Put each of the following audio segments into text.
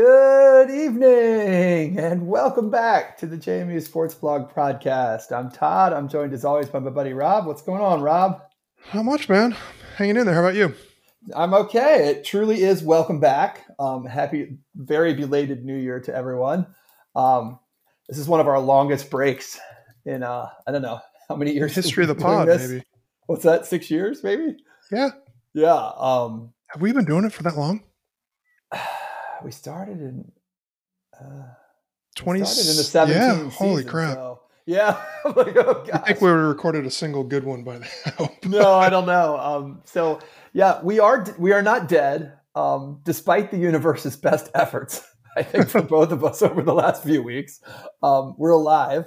Good evening and welcome back to the JMU Sports Blog podcast. I'm Todd. I'm joined as always by my buddy Rob. What's going on, Rob? How much, man? Hanging in there. How about you? I'm okay. It truly is welcome back. Um, happy, very belated New Year to everyone. Um, this is one of our longest breaks in uh, I don't know how many years. History of the pod, this? maybe. What's that? Six years, maybe. Yeah. Yeah. Um, Have we been doing it for that long? We started in uh, 20 started in the 17 yeah, season, holy crap. so, yeah like, oh, i think we recorded a single good one by now no i don't know um, so yeah we are we are not dead um, despite the universe's best efforts i think for both of us over the last few weeks um, we're alive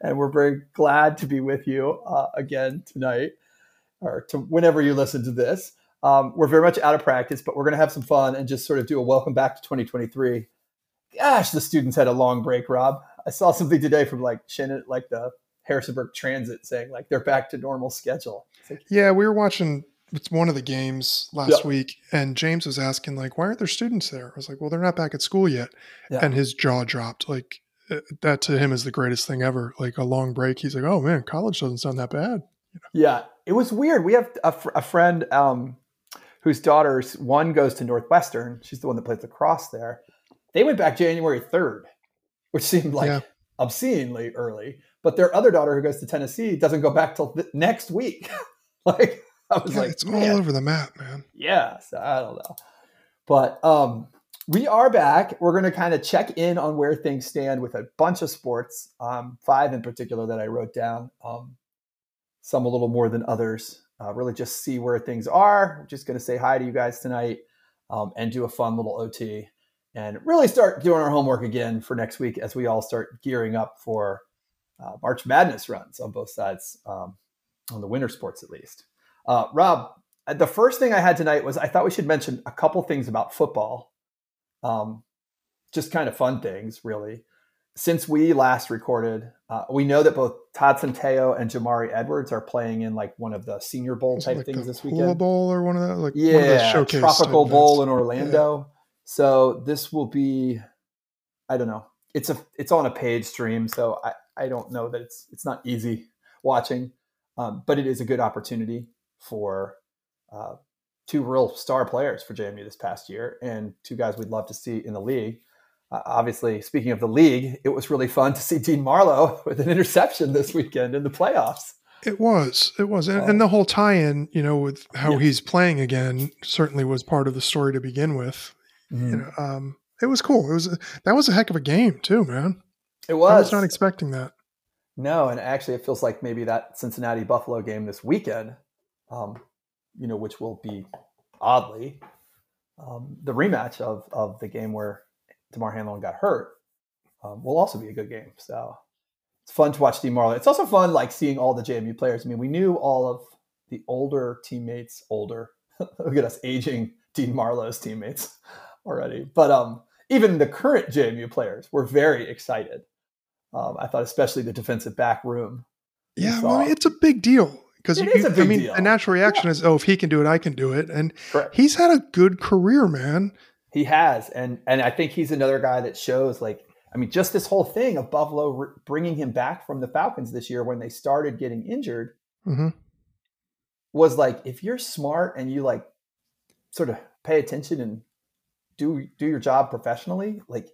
and we're very glad to be with you uh, again tonight or to whenever you listen to this um, we're very much out of practice, but we're going to have some fun and just sort of do a welcome back to 2023. Gosh, the students had a long break, Rob. I saw something today from like Shannon, like the Harrisonburg Transit saying like they're back to normal schedule. Like, yeah, we were watching it's one of the games last yeah. week, and James was asking like, "Why aren't there students there?" I was like, "Well, they're not back at school yet," yeah. and his jaw dropped. Like uh, that to him is the greatest thing ever. Like a long break, he's like, "Oh man, college doesn't sound that bad." You know? Yeah, it was weird. We have a, fr- a friend. Um, whose daughters one goes to Northwestern. She's the one that plays lacrosse there. They went back January third, which seemed like yeah. obscenely early. But their other daughter who goes to Tennessee doesn't go back till th- next week. like I was yeah, like, it's man. all over the map, man. Yeah, so I don't know, but um, we are back. We're going to kind of check in on where things stand with a bunch of sports, um, five in particular that I wrote down. Um, some a little more than others uh, really just see where things are. I'm just going to say hi to you guys tonight um, and do a fun little OT and really start doing our homework again for next week as we all start gearing up for uh, March Madness runs on both sides, um, on the winter sports at least. Uh, Rob, uh, the first thing I had tonight was I thought we should mention a couple things about football, um, just kind of fun things, really since we last recorded, uh, we know that both Todd Centeio and Jamari Edwards are playing in like one of the Senior Bowl type like things this weekend. Bowl or one of the like yeah, Tropical Bowl in Orlando. Yeah. So this will be, I don't know. It's a it's on a paid stream, so I I don't know that it's it's not easy watching, um, but it is a good opportunity for uh, two real star players for JMU this past year and two guys we'd love to see in the league obviously, speaking of the league, it was really fun to see Dean Marlowe with an interception this weekend in the playoffs. It was, it was, and, and the whole tie-in, you know, with how he's playing again, certainly was part of the story to begin with. Mm-hmm. You know, um, it was cool. It was that was a heck of a game too, man. It was. I was not expecting that. No, and actually, it feels like maybe that Cincinnati Buffalo game this weekend, um, you know, which will be oddly um, the rematch of of the game where Damar Hamlin got hurt, um, will also be a good game. So it's fun to watch Dean Marlowe. It's also fun like seeing all the JMU players. I mean, we knew all of the older teammates, older. Look at us aging Dean Marlowe's teammates already. But um, even the current JMU players were very excited. Um, I thought especially the defensive back room. Yeah, well, I mean, it's a big deal because I mean, deal. a natural reaction yeah. is, oh, if he can do it, I can do it, and Correct. he's had a good career, man. He has, and and I think he's another guy that shows like I mean, just this whole thing of Buffalo re- bringing him back from the Falcons this year when they started getting injured mm-hmm. was like if you're smart and you like sort of pay attention and do do your job professionally, like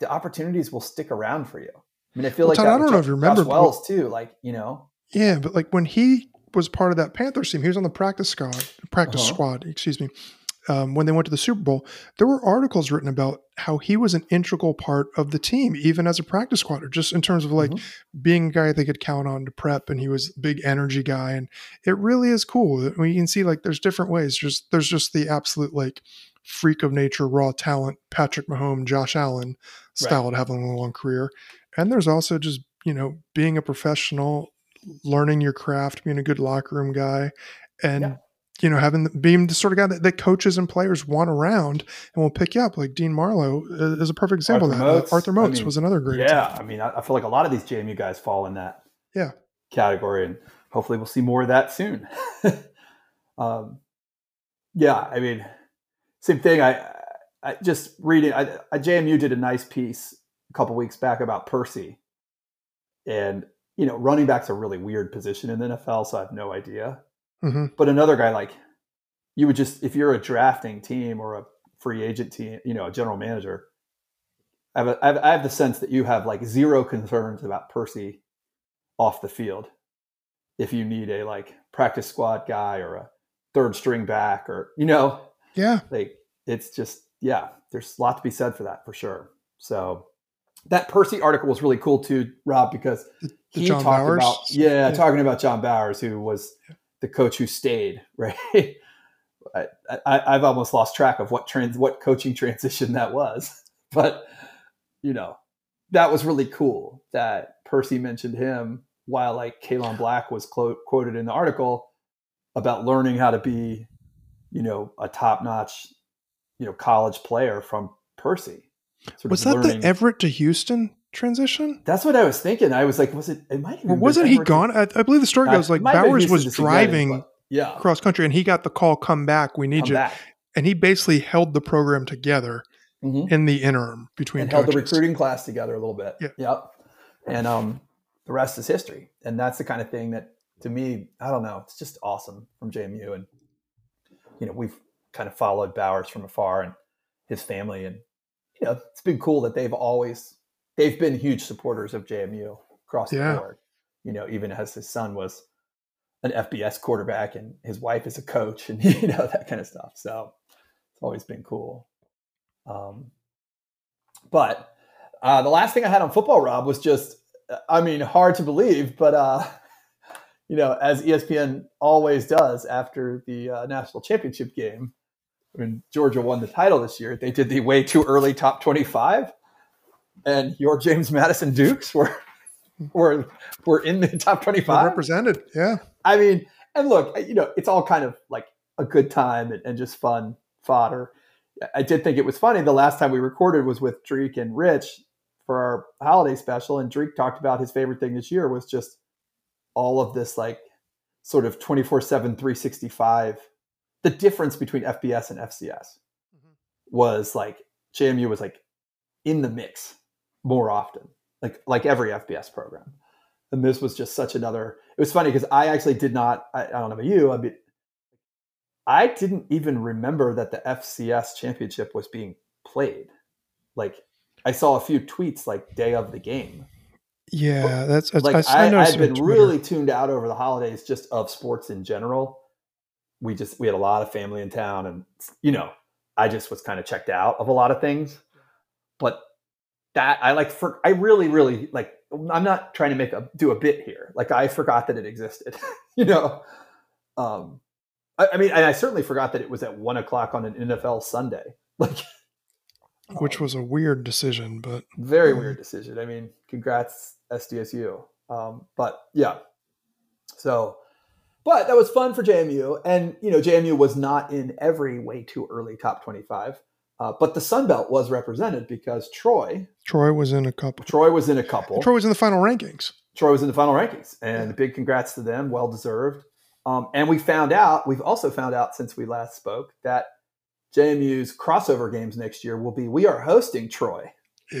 the opportunities will stick around for you. I mean, I feel well, like Todd, I don't know if you remember Josh Wells too. Like you know, yeah, but like when he was part of that Panthers team, he was on the practice squad. Practice uh-huh. squad, excuse me um, when they went to the Super Bowl, there were articles written about how he was an integral part of the team, even as a practice squatter, just in terms of like mm-hmm. being a guy they could count on to prep, and he was a big energy guy, and it really is cool. I mean, you can see like there's different ways. Just there's just the absolute like freak of nature, raw talent, Patrick Mahomes, Josh Allen style right. of having a long career, and there's also just you know being a professional, learning your craft, being a good locker room guy, and yeah you know, having being the sort of guy that, that, coaches and players want around and will pick you up. Like Dean Marlowe is a perfect example Arthur of that. Uh, Arthur Moats I mean, was another great. Yeah, example. I mean, I, feel like a lot of these JMU guys fall in that yeah category, and hopefully we'll see more of that soon. um, yeah, I mean, same thing. I I just reading, I, I, JMU did a nice piece a couple weeks back about Percy, and you know, running back's a really weird position in the NFL, so I have no idea. Mm-hmm. But another guy like you would just if you're a drafting team or a free agent team, you know, a general manager. I have, a, I have, I have the sense that you have like zero concerns about Percy off the field if you need a like practice squad guy or a third string back or you know yeah like it's just yeah there's a lot to be said for that for sure so that percy article was really cool too rob because the, he John talked Bowers? about yeah, Yeah. talking about john bowers who was the coach who stayed right I, I, i've almost lost track of what trans what coaching transition that was but you know that was really cool that percy mentioned him while like Kaelon Black was clo- quoted in the article about learning how to be, you know, a top notch, you know, college player from Percy. Sort Was that learning- the Everett to Houston transition? That's what I was thinking. I was like, was it? It might. even wasn't he gone? I, I believe the story goes like it might have been Bowers was driving but yeah, cross country and he got the call, come back, we need come you. back. And he basically held the program together Mhm. in the interim between and held the recruiting class together a little bit. Yeah. Yep. And um, the rest is history. And that's the kind of thing that, to me, I don't know, it's just awesome from JMU. And you know, we've kind of followed Bowers from afar and his family, and you know, it's been cool that they've always they've been huge supporters of JMU across Yeah. the board. You know, even as his son was an FBS quarterback and his wife is a coach, and you know that kind of stuff. So it's always been cool. Um, but uh, the last thing I had on football, Rob, was just, I mean, hard to believe, but uh, you know, as ESPN always does after the uh, national championship game, when Georgia won the title this year, they did the way too early top twenty-five, and your James Madison Dukes were were were in the top twenty-five. represented. Yeah. I mean, and look, you know, it's all kind of like a good time and, and just fun fodder. I did think it was funny. The last time we recorded was with Dreek and Rich for our holiday special, and Dreek talked about his favorite thing this year was just all of this like sort of 24 7 365 the difference between fbs and fcs mm-hmm. was like jmu was like in the mix more often like like every fbs program and this was just such another it was funny because i actually did not I, I don't know about you i mean i didn't even remember that the fcs championship was being played like i saw a few tweets like day of the game Yeah. That's, that's like I, I, I I've been really tuned out over the holidays just of sports in general. We just we had a lot of family in town, and you know, I just was kind of checked out of a lot of things. But that I like for I really really like. I'm not trying to make a do a bit here. Like I forgot that it existed. you know, um, I, I mean, and I certainly forgot that it was at one o'clock on an NFL Sunday. Like which was a weird decision, but very Mhm. weird decision. I mean, congrats SDSU. Um, but yeah, so, but that was fun for JMU, and you know, JMU was not in every way too early top twenty-five, uh, but the Sun Belt was represented because Troy, Troy was in a couple. Troy was in a couple. Troy was in the final rankings. Troy was in the final rankings, and big congrats to them, well deserved. Um, and we found out, we've also found out since we last spoke that JMU's crossover games next year will be we are hosting Troy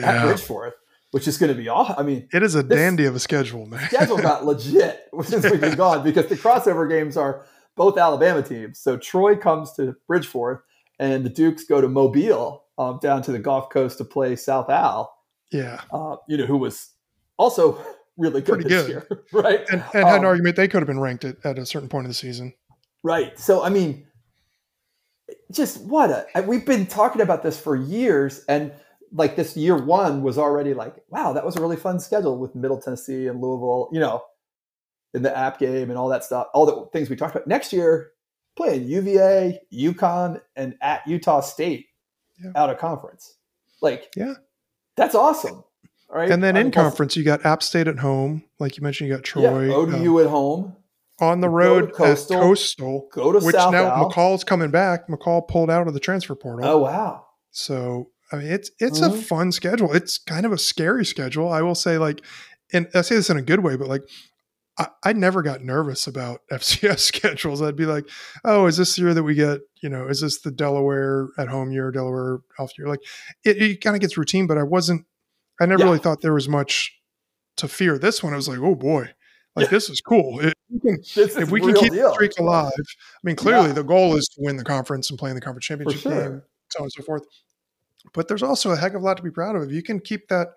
at Bridgeforth, which is going to be all. I mean, It is a dandy of a schedule, man. The schedule got legit since we've been gone because the crossover games are both Alabama teams. So Troy comes to Bridgeforth, and the Dukes go to Mobile um, down to the Gulf Coast to play South Al. yeah. Uh, you know who was also really good Pretty this good. year, right? And, and had an Um, argument they could have been ranked at, at a certain point of the season. Right. So I mean, just what a we've been talking about this for years, and like this year one was already like, wow, that was a really fun schedule with Middle Tennessee and Louisville, you know, in the app game and all that stuff, all the things we talked about. Next year, playing UVA, UConn, and at Utah State Yeah. out of conference, like, Yeah. that's awesome. All right, And then in conference, you got App State at home. Like you mentioned, you got Troy, yeah. ODU um, at home, on the go road Coastal, at Coastal, go to which South now Al. McCall's coming back. McCall pulled out of the transfer portal. Oh wow, So I mean, it's it's Mhm. a fun schedule. It's kind of a scary schedule. I will say, like, and I say this in a good way, but like, I, I never got nervous about FCS schedules. I'd be like, oh, is this the year that we get You know, is this the Delaware at home year, Delaware off year? Like it, it kind of gets routine, but I wasn't. I never Yeah. really thought there was much to fear. This one, I was like, oh boy, like this is cool. It- if we can keep deal. the streak alive, I mean, clearly Yeah. the goal is to win the conference and play in the conference championship sure. game, so on and so forth. But there's also a heck of a lot to be proud of. If you can keep that,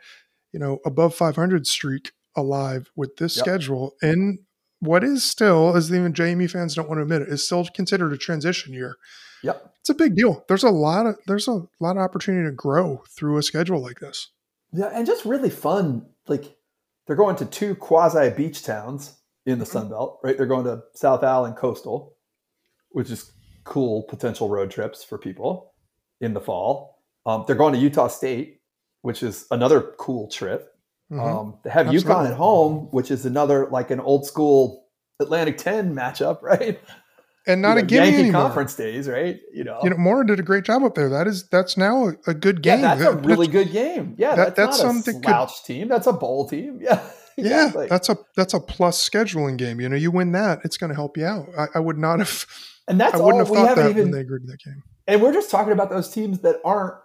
you know, above 500 streak alive with this Yep. schedule in what is still, as even JMU fans don't want to admit it, is still considered a transition year. Yep. It's a big deal. There's a lot of there's a lot of opportunity to grow through a schedule like this. Yeah, and just really fun. Like they're going to two quasi beach towns in the Mhm. Sun Belt, right? They're going to South Al and Coastal, which is cool potential road trips for people in the fall. Um, they're going to Utah State, which is another cool trip. Mhm. Um, they have Absolutely. UConn at home, which is another like an old school Atlantic 10 matchup, right? and not You a know, gimme Yankee anymore. conference days, right? You know, You know, Mora did a great job up there. That is that's now a, a good yeah, game. that's a really good game. Yeah, that- that's, that's not something a could- slouch team. That's a bowl team. Yeah, Yeah, that's a that's a plus scheduling game. You know, you win that, it's going to help you out. I, I would not have. and that's I all wouldn't have thought that even. when they agreed to that game. and we're just talking about those teams that aren't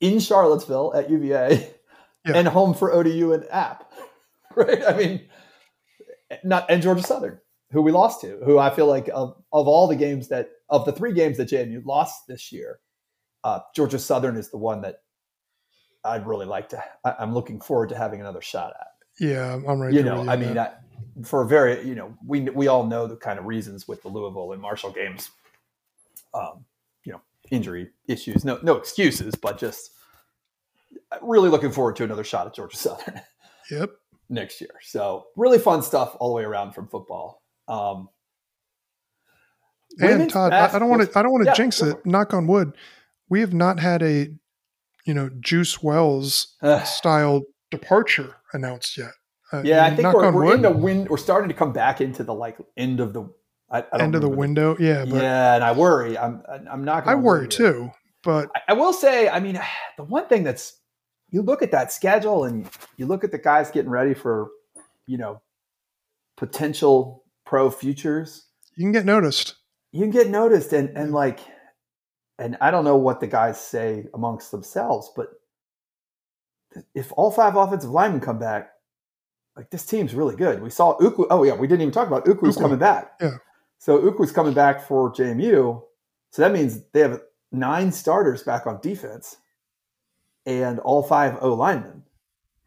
in Charlottesville at UVA Yeah. and home for ODU and App, right? I mean, not and Georgia Southern, who we lost to, who I feel like of of all the games that of the three games that JMU lost this year, uh, Georgia Southern is the one that I'd really like to. I, I'm looking forward to having another shot at. Yeah, I'm right. you know, I mean. I, for a very, you know, we we all know the kind of reasons with the Louisville and Marshall games, um, you know, injury issues. No, no excuses, but just really looking forward to another shot at Georgia Southern yep. next year. So really fun stuff all the way around from football. Um, And Todd, I, don't want to. I don't want to Yeah, jinx it. Knock on wood. We have not had a, you know, Juice Wells style departure announced yet. Uh, yeah, I think we're, we're in the wind. We're starting to come back into the like end of the I, I end of the window. Yeah, but yeah, and I worry. I'm I'm not. I gonna worry too. But I, I will say, I mean, the one thing that's you look at that schedule and you look at the guys getting ready for, you know, potential pro futures. you can get noticed. You can get noticed, and and like, and I don't know what the guys say amongst themselves, but if all five offensive linemen come back, like this team's really good. We saw Ukwu. Oh yeah, we didn't even talk about Ukwu's Ukwu, coming back. yeah. So Ukwu's coming back for JMU. So that means they have nine starters back on defense, and all five O linemen.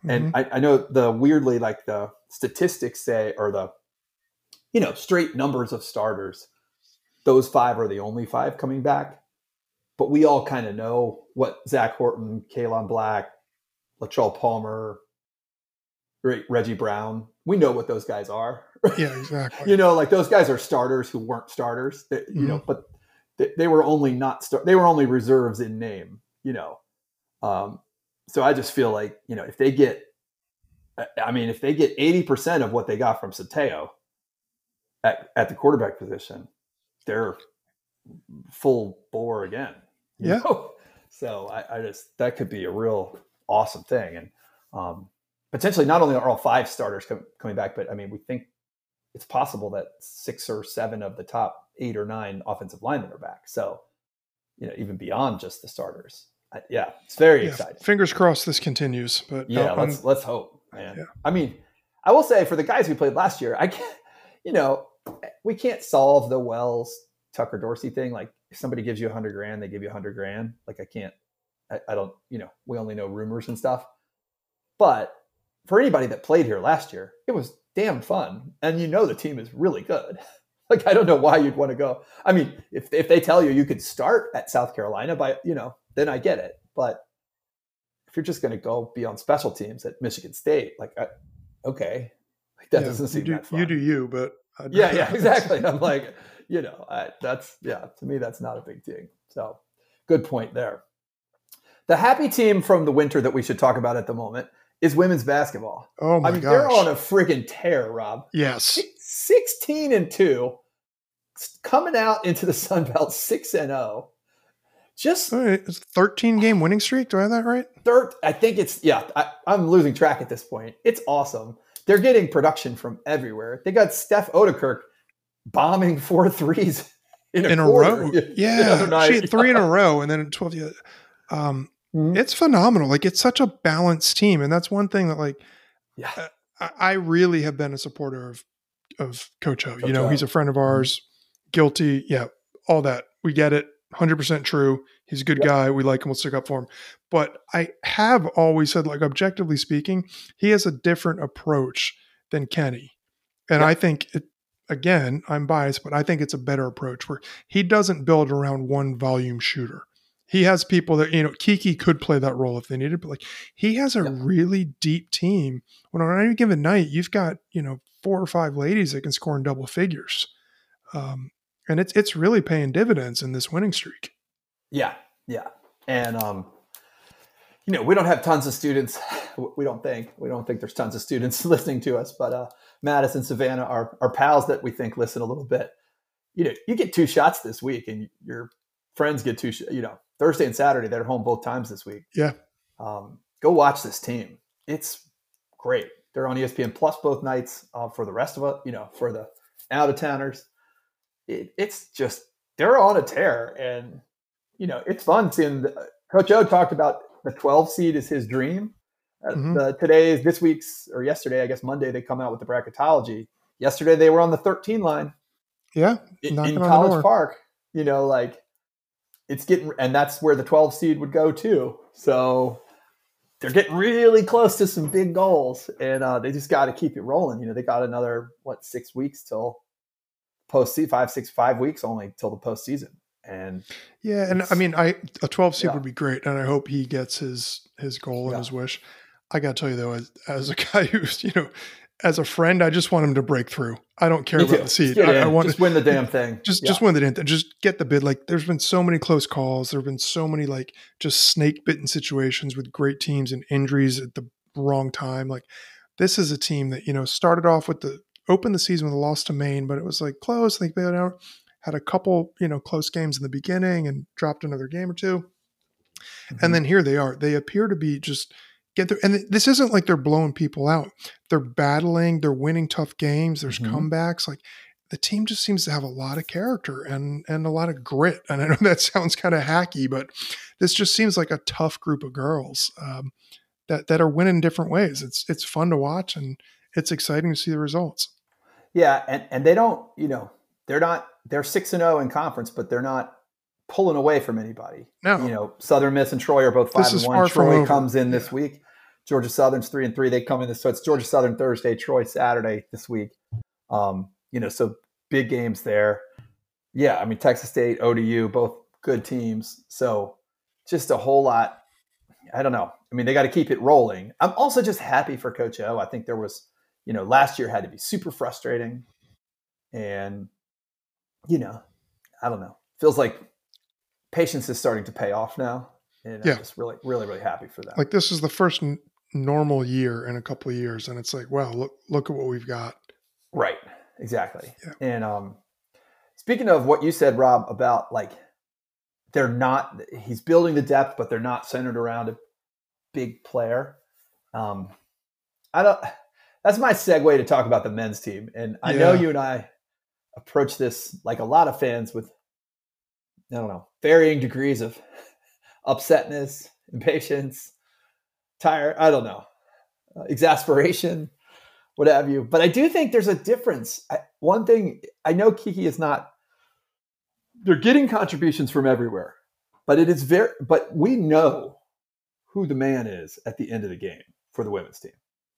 And Mhm. I, I know the weirdly like the statistics say, or the you know straight numbers of starters. Those five are the only five coming back, but we all kind of know what Zach Horton, Kaelon Black, Latrell Palmer, Reggie Brown. We know what those guys are. yeah, exactly. you know, like those guys are starters who weren't starters. They, You know, but they, they were only not star- they were only reserves in name. You know, um, so I just feel like you know if they get, I- mean, if they get eighty percent of what they got from Centeio at at the quarterback position, they're full bore again. you Yeah. know? So I, I just that could be a real awesome thing, and um, potentially not only are all five starters com- coming back, but I mean we think it's possible that six or seven of the top eight or nine offensive linemen are back. So you know even beyond just the starters. Yeah, it's very Yeah, exciting. Fingers crossed this continues. But Yeah, uh, I'm- let's let's hope, man. Yeah. I mean, I will say for the guys we played last year, I can't, you know, we can't solve the Wells Tucker Dorsey thing. Like, if somebody gives you a hundred grand, they give you a hundred grand. Like, I can't, I, I don't, you know, we only know rumors and stuff. But for anybody that played here last year, it was damn fun, and you know the team is really good. Like, I don't know why you'd want to go. I mean, if if they tell you you could start at South Carolina by, you know, then I get it. But if you're just going to go be on special teams at Michigan State, like, I, okay, like that yeah, doesn't seem do, that fun. You do you, but yeah, yeah, exactly. I'm like, you know, I, that's yeah. To me, that's not a big thing. So, good point there. The happy team from the winter that we should talk about at the moment is women's basketball. oh my I mean, gosh. they're on a friggin' tear, Rob. yes. 16 and 2 coming out into the Sun Belt 6 and 0. Just right, it's 13 game winning streak. Do I have that right? third, I think it's yeah, I, I'm losing track at this point. It's awesome. They're getting production from everywhere. They got Steph Ouderkirk bombing four threes in a, in a row. Yeah, night. she had three in a row, and then twelve. Yeah, um, Mhm. it's phenomenal. Like it's such a balanced team, and that's one thing that like Yeah. I, I really have been a supporter of of Coach O. Coach you know, O. he's a friend of ours. Guilty, yeah, all that. We get it. Hundred percent true. He's a good Yep. guy. We like him. We'll stick up for him. But I have always said, like objectively speaking, he has a different approach than Kenny, and Yep. I think it. Again, I'm biased, but I think it's a better approach where he doesn't build around one volume shooter. He has people that, you know, Kiki could play that role if they needed, but like he has a Yeah. really deep team. When on any given night, you've got, you know, four or five ladies that can score in double figures. Um, and it's it's really paying dividends in this winning streak. Yeah, yeah, and um, you know, we don't have tons of students. We don't think we don't think there's tons of students listening to us, but uh, Madison, Savannah, our our pals that we think listen a little bit. You know, you get two shots this week, and your friends get two. Sh- you know, Thursday and Saturday they're home both times this week. Yeah. Um, go watch this team. It's great. They're on ESPN Plus both nights. Uh, for the rest of us, you know, for the out of towners, it, it's just they're on a tear, and you know it's fun seeing. The, Coach O talked about the 12 seed is his dream. Uh, Mhm. the, today, is this week's or yesterday, I guess Monday, they come out with the bracketology. Yesterday, they were on the 13 line Yeah. in, in on the door. College Park. You know, like it's getting, and that's where the 12 seed would go too. So they're getting really close to some big goals, and uh, they just got to keep it rolling. You know, they got another what six weeks till post five, six, five weeks only till the postseason, and Yeah, and I mean, I a 12 seed Yeah. would be great, and I hope he gets his his goal and Yeah. his wish. I got to tell you though, as, as a guy who's you know, as a friend, I just want him to break through. I don't care about the seed. I, I want just win the damn thing. just Yeah. just win the damn thing. Just get the bid. Like there's been so many close calls. There have been so many like just snake bitten situations with great teams and injuries at the wrong time. Like this is a team that you know started off with the opened the season with a loss to Maine, but it was like close. They bailed out. Had a couple you know close games in the beginning and dropped another game or 2 Mhm. and then here they are. They appear to be just get there. And this isn't like they're blowing people out. They're battling. They're winning tough games. There's Mhm. comebacks. Like the team just seems to have a lot of character and and a lot of grit. And I know that sounds kind of hacky, but this just seems like a tough group of girls um, that that are winning different ways. It's it's fun to watch and it's exciting to see the results. Yeah, and and they don't, you know, they're not they're six and zero in conference, but they're not pulling away from anybody. No, You know, Southern Miss and Troy are both five is and one. Troy comes in this week. Georgia Southern's three and three. They come in this, so it's Georgia Southern Thursday, Troy Saturday this week. Um, you know, so big games there. Yeah, I mean Texas State, ODU, both good teams. So just a whole lot. I don't know. I mean, they got to keep it rolling. I'm also just happy for Coach O. I think there was, you know, last year had to be super frustrating, and you know, I don't know. Feels like patience is starting to pay off now, and Yeah. I'm just really, really, really happy for that. like this is the first n- normal year in a couple of years, and it's like, wow, look look at what we've got. Right. Exactly. Yeah. And um speaking of what you said, Rob, about like they're not he's building the depth, but they're not centered around a big player. Um I don't that's my segue to talk about the men's team. And I know you and I approach this like a lot of fans with I don't know, varying degrees of upsetness, impatience, tire, I don't know, uh, exasperation, what have you. But I do think there's a difference. I, one thing I know Kiki is not, they're getting contributions from everywhere, but it is very, but we know who the man is at the end of the game for the women's team.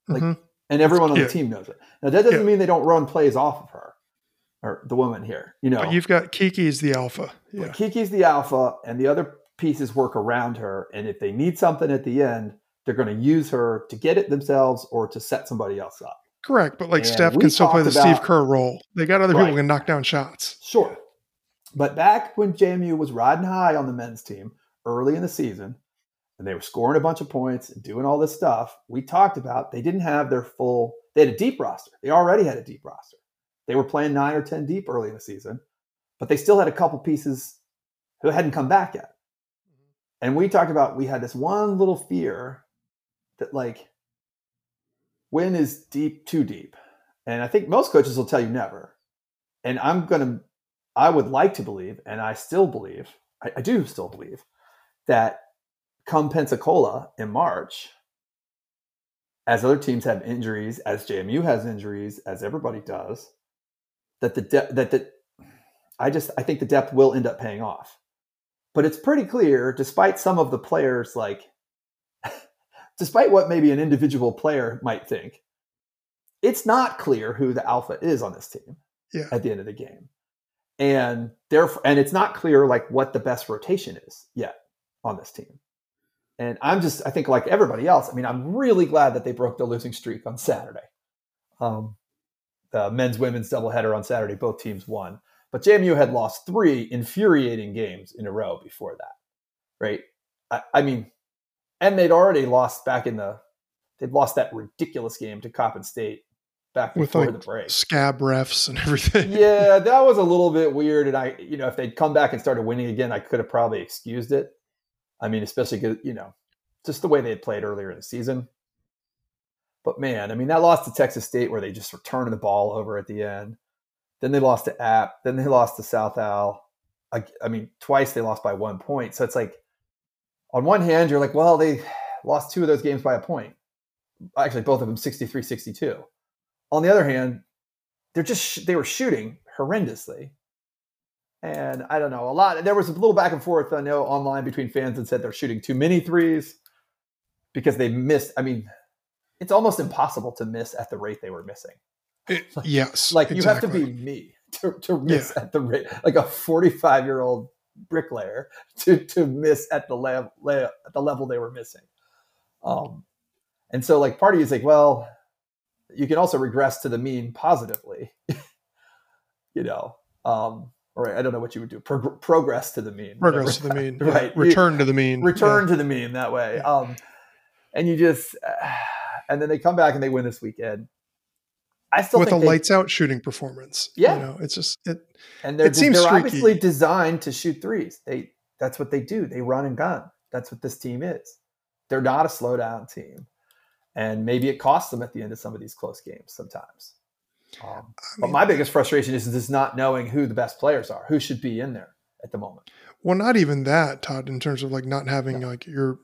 Like, Mhm. And everyone on Yeah. the team knows it. Now, that doesn't Yeah. mean they don't run plays off of her or the woman here. You know, But you've got Kiki as the alpha. Yeah. Kiki's the alpha, and the other pieces work around her. And if they need something at the end, they're going to use her to get it themselves or to set somebody else up. Correct, but like And Steph can still play the talked Steve Kerr role. They got other Right. people who can knock down shots. Sure. But back when JMU was riding high on the men's team early in the season, and they were scoring a bunch of points and doing all this stuff, we talked about they didn't have their full, they had a deep roster. They already had a deep roster. They were playing nine or 10 deep early in the season, but they still had a couple pieces who hadn't come back yet. Mm-hmm. And we talked about we had this one little fear that, like, when is deep too deep? And I think most coaches will tell you never. And I'm going to I would like to believe, and I still believe, I, I do still believe, that come Pensacola in March, as other teams have injuries, as JMU has injuries, as everybody does, that the de- that the I just I think the depth will end up paying off. But it's pretty clear, despite some of the players like despite what maybe an individual player might think, it's not clear who the alpha is on this team yeah. at the end of the game. And therefore and it's not clear like what the best rotation is yet on this team. And I'm just I think like everybody else, I mean, I'm really glad that they broke the losing streak on Saturday. Um, the men's women's doubleheader on Saturday, both teams won. But JMU had lost three infuriating games in a row before that, right? I, I mean, and they'd already lost back in the, they'd lost that ridiculous game to Coppin State back before With like the break. scab refs and everything. yeah, that was a little bit weird. And I, you know, if they'd come back and started winning again, I could have probably excused it. I mean, especially you know, just the way they played earlier in the season. But man, I mean, that loss to Texas State where they just were turning the ball over at the end. Then they lost to App. Then they lost to South Al. I, I, mean, twice they lost by one point. So it's like, on one hand, you're like, well, they lost two of those games by a point. Actually, both of them 63 62. On the other hand, they're just, they were shooting horrendously. And I don't know, a lot, there was a little back and forth, I know, online between fans that said they're shooting too many threes because they missed. I mean, it's almost impossible to miss at the rate they were missing. It, yes. Like you have to be me to, to miss yeah. at the rate, like a 45 year old bricklayer to, to miss at the level, at the level they were missing. Um, and so like part of you is like, well, you can also regress to the mean positively, you know, um, or I don't know what you would do. Pro- progress to the mean. Progress to the mean. right. Return you, to the mean. Return yeah. to the mean that way. Um, and you just, uh, and then they come back and they win this weekend. I still with a they, lights out shooting performance. Yeah, you know, it's just it. And they're, it seems they're streaky. obviously designed to shoot threes. They that's what they do. They run and gun. That's what this team is. They're not a slow down team, and maybe it costs them at the end of some of these close games sometimes. Um, I mean, but my biggest frustration is just not knowing who the best players are, who should be in there at the moment. Well, not even that, Todd. In terms of like not having no. like your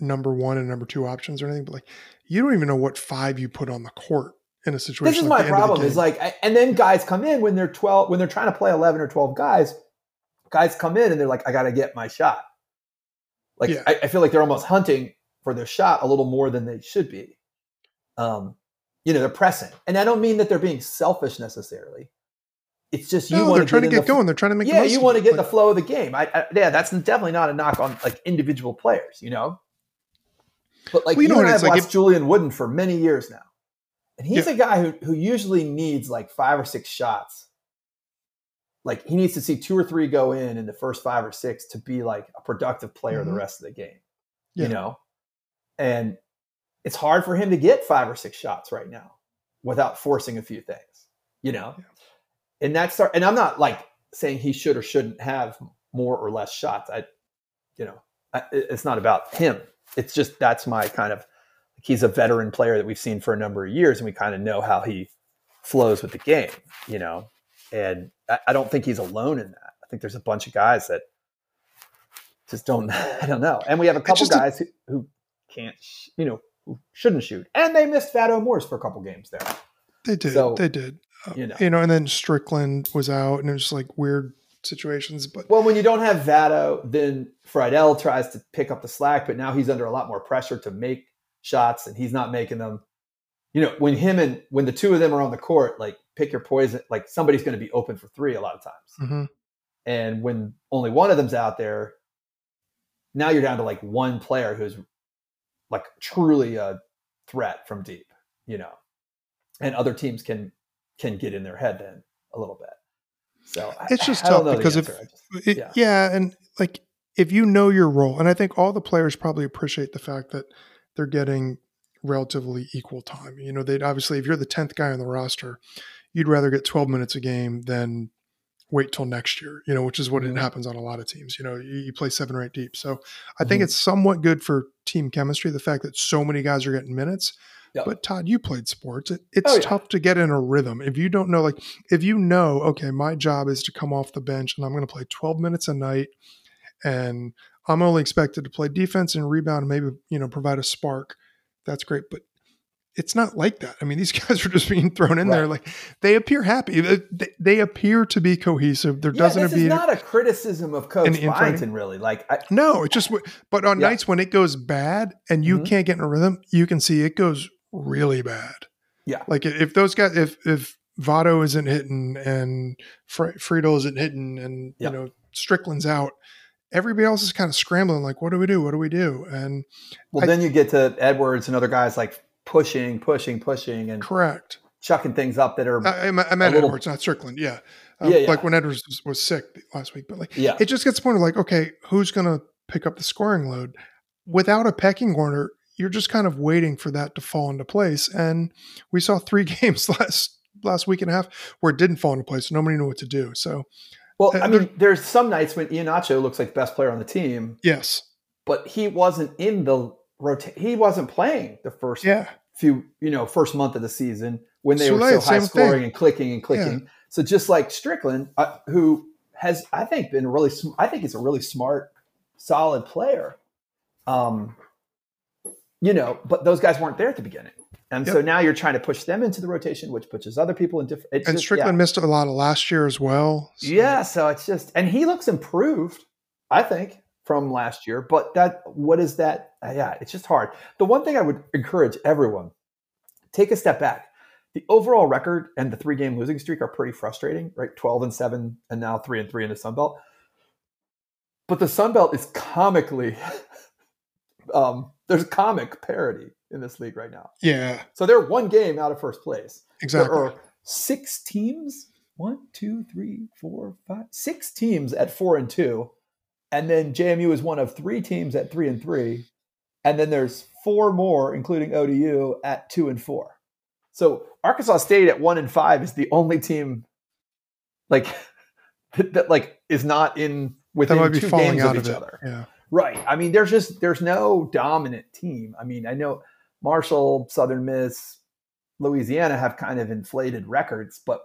number one and number two options or anything, but like you don't even know what five you put on the court in a situation. This is like my problem. Is like, and then guys come in when they're twelve, when they're trying to play eleven or twelve guys. Guys come in and they're like, I got to get my shot. Like yeah. I, I, feel like they're almost hunting for their shot a little more than they should be. Um, you know, they're pressing, and I don't mean that they're being selfish necessarily. It's just you no, want they're to trying get to get the, going. They're trying to make yeah, you want to get like, the flow of the game. I, I, yeah, that's definitely not a knock on like individual players, you know. But like well, you, know, and I've watched like if, Julien Wooden for many years now, and he's yeah. a guy who who usually needs like five or six shots. Like he needs to see two or three go in in the first five or six to be like a productive player mm-hmm. the rest of the game. Yeah. You know, and it's hard for him to get five or six shots right now without forcing a few things. You know, yeah. and that's and I'm not like saying he should or shouldn't have more or less shots. I, you know, I, it's not about him it's just that's my kind of he's a veteran player that we've seen for a number of years and we kind of know how he flows with the game you know and I, I, don't think he's alone in that i think there's a bunch of guys that just don't i don't know and we have a couple guys a, who, who can't you know who shouldn't shoot and they missed Vado Morse for a couple games there they did so, they did uh, you know you know and then strickland was out and it was like weird situations. But well, when you don't have Vado, then Freidel tries to pick up the slack, but now he's under a lot more pressure to make shots, and he's not making them. You know, when him and when the two of them are on the court, like pick your poison. Like somebody's going to be open for three a lot of times, mm-hmm. and when only one of them's out there, now you're down to like one player who's like truly a threat from deep. You know, and other teams can can get in their head then a little bit. So it's just I, tough because if just, it, yeah. yeah, and like if you know your role, and I think all the players probably appreciate the fact that they're getting relatively equal time. You know, they'd obviously if you're the tenth guy on the roster, you'd rather get 12 minutes a game than wait till next year, you know, which is what Mhm. it happens on a lot of teams. You know, you, you play seven or eight deep. So I think Mhm. it's somewhat good for team chemistry, the fact that so many guys are getting minutes. Yep. But Todd, you played sports. It, it's Oh, yeah. tough to get in a rhythm. If you don't know, like, if you know, okay, my job is to come off the bench and I'm going to play 12 minutes a night and I'm only expected to play defense and rebound and maybe, you know, provide a spark. That's great. But it's not like that. I mean, these guys are just being thrown in there. Like they appear happy. They, they appear to be cohesive. There Yeah, doesn't this is not a criticism of Coach? Byington, really. Like, I, no. It's just. But on Yeah. nights when it goes bad and you Mhm. can't get in a rhythm, you can see it goes really bad. Yeah. Like if those guys, if if Vado isn't hitting and Fre- Freidel isn't hitting and Yeah. you know Strickland's out, everybody else is kind of scrambling. Like, what do we do? What do we do? And well, I- then you get to Edwards and other guys like pushing, pushing, pushing, and correct. chucking things up that are, I, I meant little- Edwards, not Strickland. Yeah. Um, Yeah, yeah. Like when Edwards was, was sick last week, but like yeah. it just gets to the point of like, okay, who's going to pick up the scoring load? Without a pecking order, you're just kind of waiting for that to fall into place. And we saw three games last last week and a half where it didn't fall into place. Nobody knew what to do. So Well, Uh, I mean, there's some nights when Ian Nacho looks like the best player on the team, yes, but he wasn't in the rotate. He wasn't playing the first yeah, few, you know, first month of the season when they were so high scoring thing. and clicking and clicking. So just like Strickland, uh, who has I think been really, sm- I think he's a really smart, solid player. Um, you know, but those guys weren't there at the beginning, and so now you're trying to push them into the rotation, which pushes other people in different. It's and just- Strickland yeah. missed a lot of last year as well. So- Yeah, so it's just, and he looks improved, I think, from last year. But that, what is that? uh, yeah, it's just hard. The one thing I would encourage everyone take a step back. The overall record and the three game losing streak are pretty frustrating, right? 12 and 7, and now 3 and 3 in the Sun Belt. But the Sun Belt is comically, um, there's comic parity in this league right now. yeah, So they're one game out of first place. exactly. There are six teams. One, two, three, four, five, six teams at four and two. And then JMU is one of three teams at three and three. And then there's four more, including ODU, at two and four. So Arkansas State at one and five is the only team like that, that, like is not in within two games of each other. Yeah, Right. I mean, there's just there's no dominant team. I mean, I know Marshall, Southern Miss, Louisiana have kind of inflated records, but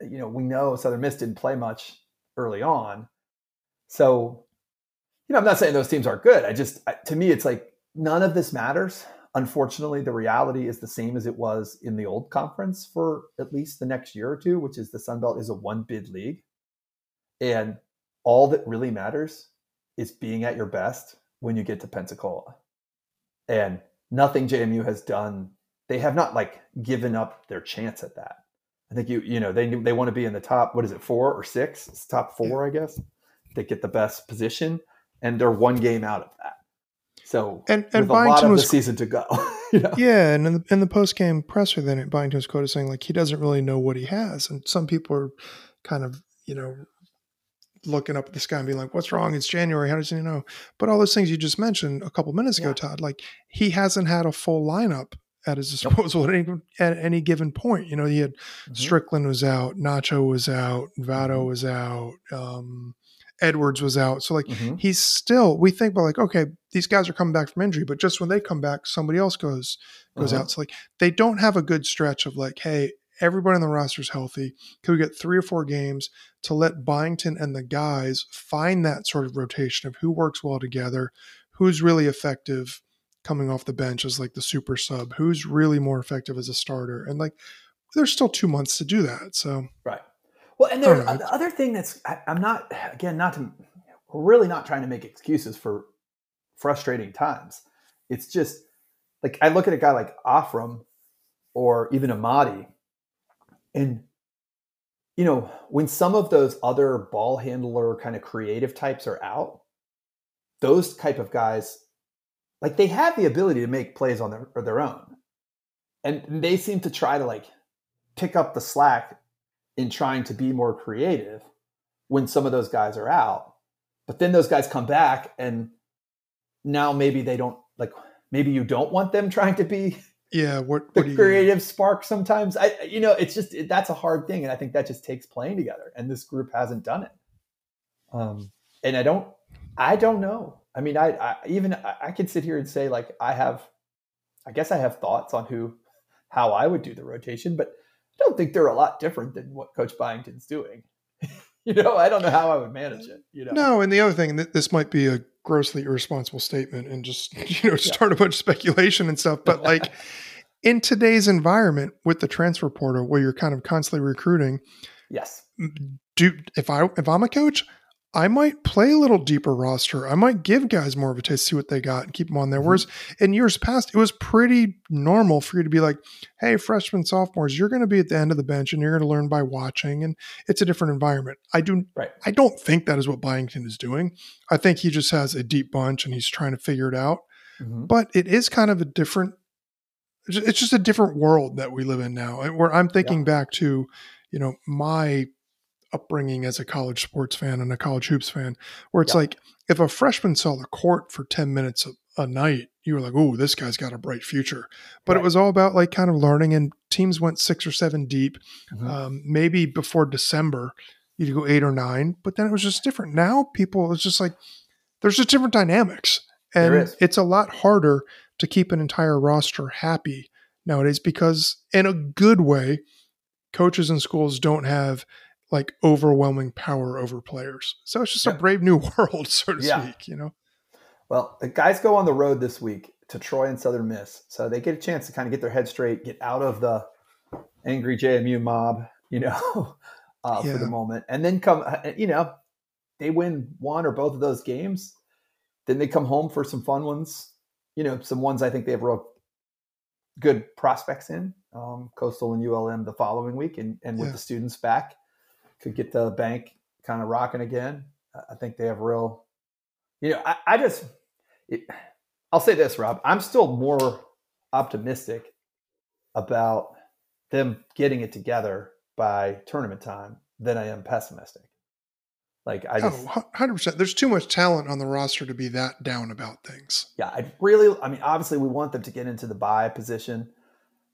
you know, we know Southern Miss didn't play much early on. So, you know, I'm not saying those teams aren't good. I just to me it's like none of this matters. Unfortunately, the reality is the same as it was in the old conference for at least the next year or two, which is the Sun Belt is a one bid league. And all that really matters is being at your best when you get to Pensacola. And nothing JMU has done, they have not like given up their chance at that. I think you you know they they want to be in the top. What is it, four or six? It's top four, I guess. They get the best position, and they're one game out of that. So and and with a lot Byington was the season to go. you know? Yeah, and in the, in the post game presser, then Byington was quoted saying like he doesn't really know what he has, and some people are kind of you know looking up at the sky and being like, "What's wrong? It's January. How does he know?" But all those things you just mentioned a couple minutes ago, Yeah. Todd, like he hasn't had a full lineup at his disposal at, any, at any given point. You know, he had Mhm. Strickland was out, Nacho was out, Vado Mhm. was out, um, Edwards was out. So like Mhm. he's still we think about like okay these guys are coming back from injury but just when they come back somebody else goes goes Uh-huh. out so like they don't have a good stretch of like hey everybody on the roster is healthy could we get three or four games to let byington and the guys find that sort of rotation of who works well together who's really effective coming off the bench as like the super sub who's really more effective as a starter and like there's still two months to do that so Right. Well, and there, right. Uh, the other thing that's I, I'm not again not to we're really not trying to make excuses for frustrating times. It's just like I look at a guy like Afram or even Amadi, and you know when some of those other ball handler kind of creative types are out, those type of guys like they have the ability to make plays on their, their own, and they seem to try to like pick up the slack in trying to be more creative when some of those guys are out. But then those guys come back and now maybe they don't like maybe you don't want them trying to be Yeah, what, the what you creative spark sometimes. I you know it's just it, that's a hard thing, and I think that just takes playing together, and this group hasn't done it. Um, and I don't, I don't know. I mean, I, I even I, I can sit here and say like I have, I guess I have thoughts on who, how I would do the rotation, but I don't think they're a lot different than what Coach Byington's doing. you know, I don't know how I would manage it. You know, No, and the other thing, this might be a grossly irresponsible statement and just you know start a bunch of speculation and stuff, but like in today's environment with the transfer portal, where you're kind of constantly recruiting, yes, do if I if I'm a coach, I might play a little deeper roster. I might give guys more of a taste, see what they got, and keep them on there. Mhm. Whereas in years past, it was pretty normal for you to be like, "Hey, freshmen, sophomores, you're going to be at the end of the bench, and you're going to learn by watching." And it's a different environment. I do, Right. I don't think that is what Byington is doing. I think he just has a deep bunch, and he's trying to figure it out. Mhm. But it is kind of a different. it's just a different world that we live in now, where I'm thinking back to, you know, my upbringing as a college sports fan and a college hoops fan, where it's Yeah. like if a freshman saw the court for 10 minutes a, a night, you were like, oh, this guy's got a bright future. But it was all about like kind of learning, and teams went six or seven deep. Mhm. Um, maybe before December, you'd go eight or nine, but then it was just different. Now people, it's just like there's just different dynamics. And it's a lot harder to keep an entire roster happy nowadays because, in a good way, coaches and schools don't have like overwhelming power over players. So it's just a brave new world, so to Yeah. speak, you know? Well, the guys go on the road this week to Troy and Southern Miss, so they get a chance to kind of get their head straight, get out of the angry JMU mob, you know, uh, for the moment, and then come, uh, you know, they win one or both of those games, then they come home for some fun ones, you know, some ones I think they have real good prospects in, um, Coastal and ULM the following week, and and with Yeah. the students back, could get the bank kind of rocking again. I- think they have real you know, I, I just, it, I'll say this, Rob. I'm still more optimistic about them getting it together by tournament time than I am pessimistic. Like I oh, just, oh, 100%. There's too much talent on the roster to be that down about things. yeah, I really, I mean, obviously we want them to get into the buy position,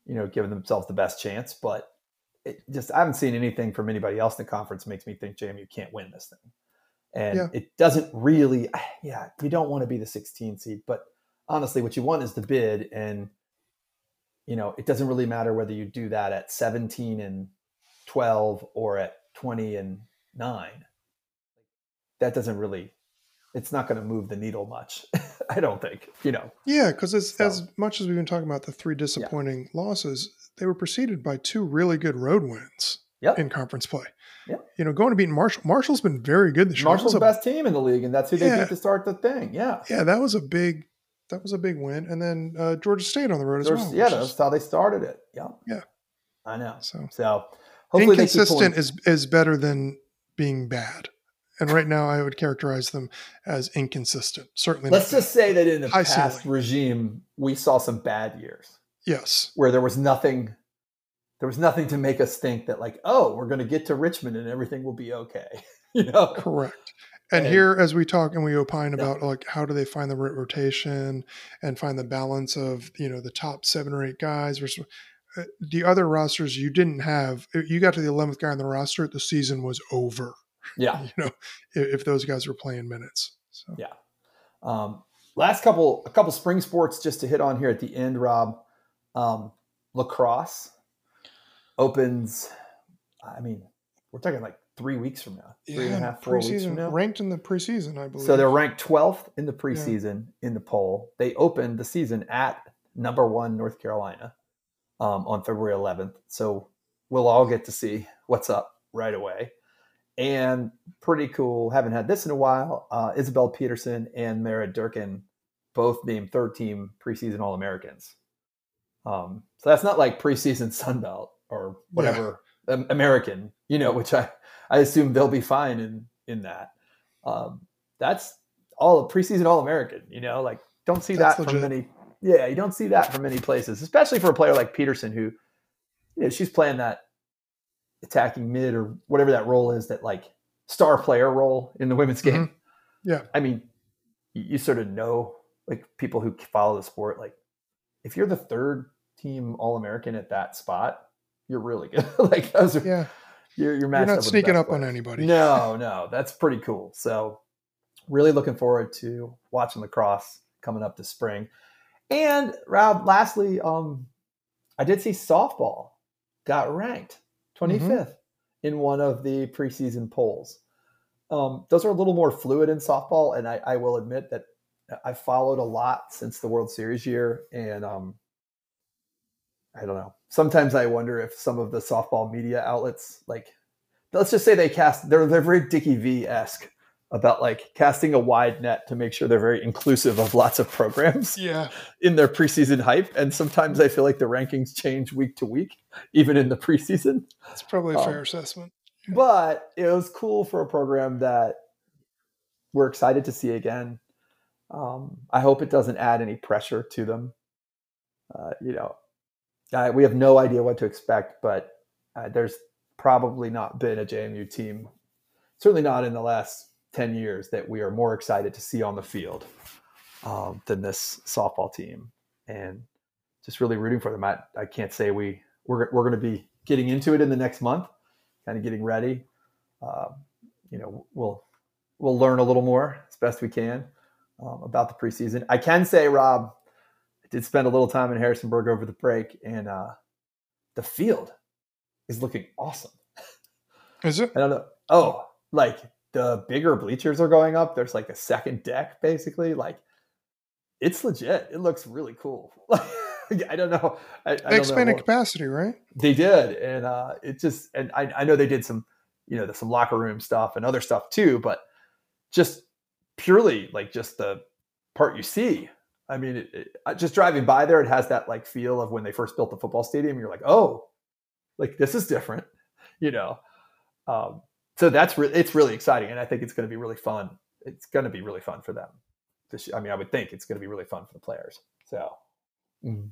you know, giving themselves the best chance, but it just, I haven't seen anything from anybody else in the conference makes me think JMU can't win this thing. And Yeah. it doesn't really, yeah, you don't want to be the 16 seed, but honestly, what you want is the bid. And, you know, it doesn't really matter whether you do that at 17 and 12 or at 20 and nine. That doesn't really, it's not going to move the needle much. I don't think, you know. Yeah, because So- as much as we've been talking about the three disappointing losses, they were preceded by two really good road wins Yep. in conference play. Yep. You know, going to beat Marshall. Marshall's been very good this year. Marshall's the best team in the league, and that's who they Yeah. beat to start the thing. Yeah. Yeah, that was a big that was a big win. And then uh, Georgia State on the road as well. yeah, that's is- how they started it. Yeah. Yeah. I know. so So hopefully inconsistent is is better than being bad. And right now, I would characterize them as inconsistent. Certainly, Let's just say that in the past regime, we saw some bad years yes, where there was nothing. There was nothing to make us think that, like, oh, we're going to get to Richmond and everything will be okay. you know, correct. And And- here, as we talk and we opine Yeah. about like how do they find the right rotation and find the balance of you know the top seven or eight guys versus uh, the other rosters you didn't have. You got to the eleventh guy on the roster, the season was over. yeah. You know, if, if those guys were playing minutes. So Yeah. Um, last couple, a couple spring sports just to hit on here at the end, Rob. Um, lacrosse opens. I mean, we're talking like three weeks from now, three and a half, four weeks from now. ranked in the preseason, I believe. So they're ranked 12th in the preseason in the poll. They opened the season at number one North Carolina um, on February 11th. So we'll all get to see what's up right away. And pretty cool. Haven't had this in a while. Uh, Isabel Peterson and Mara Durkin both named third team preseason All Americans. Um, so that's not like preseason Sun Belt or whatever um, American, you know, which I, I assume they'll be fine in in that. Um, that's all preseason All American. You know, like don't see That's that from legit. many. Yeah, you don't see that from many places, especially for a player like Peterson, who, you know, she's playing that attacking mid or whatever that role is, that like star player role in the women's game. Yeah. I mean, you, you sort of know like people who follow the sport, like if you're the third team All American at that spot, you're really good. like those are, Yeah. you're, you're You're not up sneaking up on anybody. No, no, that's pretty cool. So, really looking forward to watching lacrosse coming up this spring. And Rob, lastly, um, I did see softball got ranked 25th in one of the preseason polls. Um, those are a little more fluid in softball, and I, I will admit that I followed a lot since the World Series year, and um, I don't know. Sometimes I wonder if some of the softball media outlets, like, let's just say they cast, they're they're very Dickie V esque about like casting a wide net to make sure they're very inclusive of lots of programs Yeah. in their preseason hype. And sometimes I feel like the rankings change week to week, even in the preseason. That's probably a Um, fair assessment. But it was cool for a program that we're excited to see again. Um, I hope it doesn't add any pressure to them. Uh, you know, I, we have no idea what to expect, but uh, there's probably not been a JMU team, certainly not in the last 10 years, that we are more excited to see on the field um, than this softball team. And just really rooting for them. I, I can't say we, we're, we're going to be getting into it in the next month, kind of getting ready. Um, you know, we'll, we'll learn a little more as best we can um, about the preseason. I can say, Rob, did spend a little time in Harrisonburg over the break, and uh, the field is looking awesome. Is it? I don't know. Oh, like the bigger bleachers are going up. There's like a second deck, basically. Like it's legit. It looks really cool. I don't know. I, I They don't know expanded capacity, right? they did, and uh, it just and I, I know they did some, you know, some locker room stuff and other stuff too, but just purely like just the part you see. I mean, it, it, just driving by there, it has that like feel of when they first built the football stadium. You're like, oh, like this is different, you know. Um, so that's re- it's really exciting, and I think it's going to be really fun. It's going to be really fun for them. This, I mean, I would think it's going to be really fun for the players. So. mm.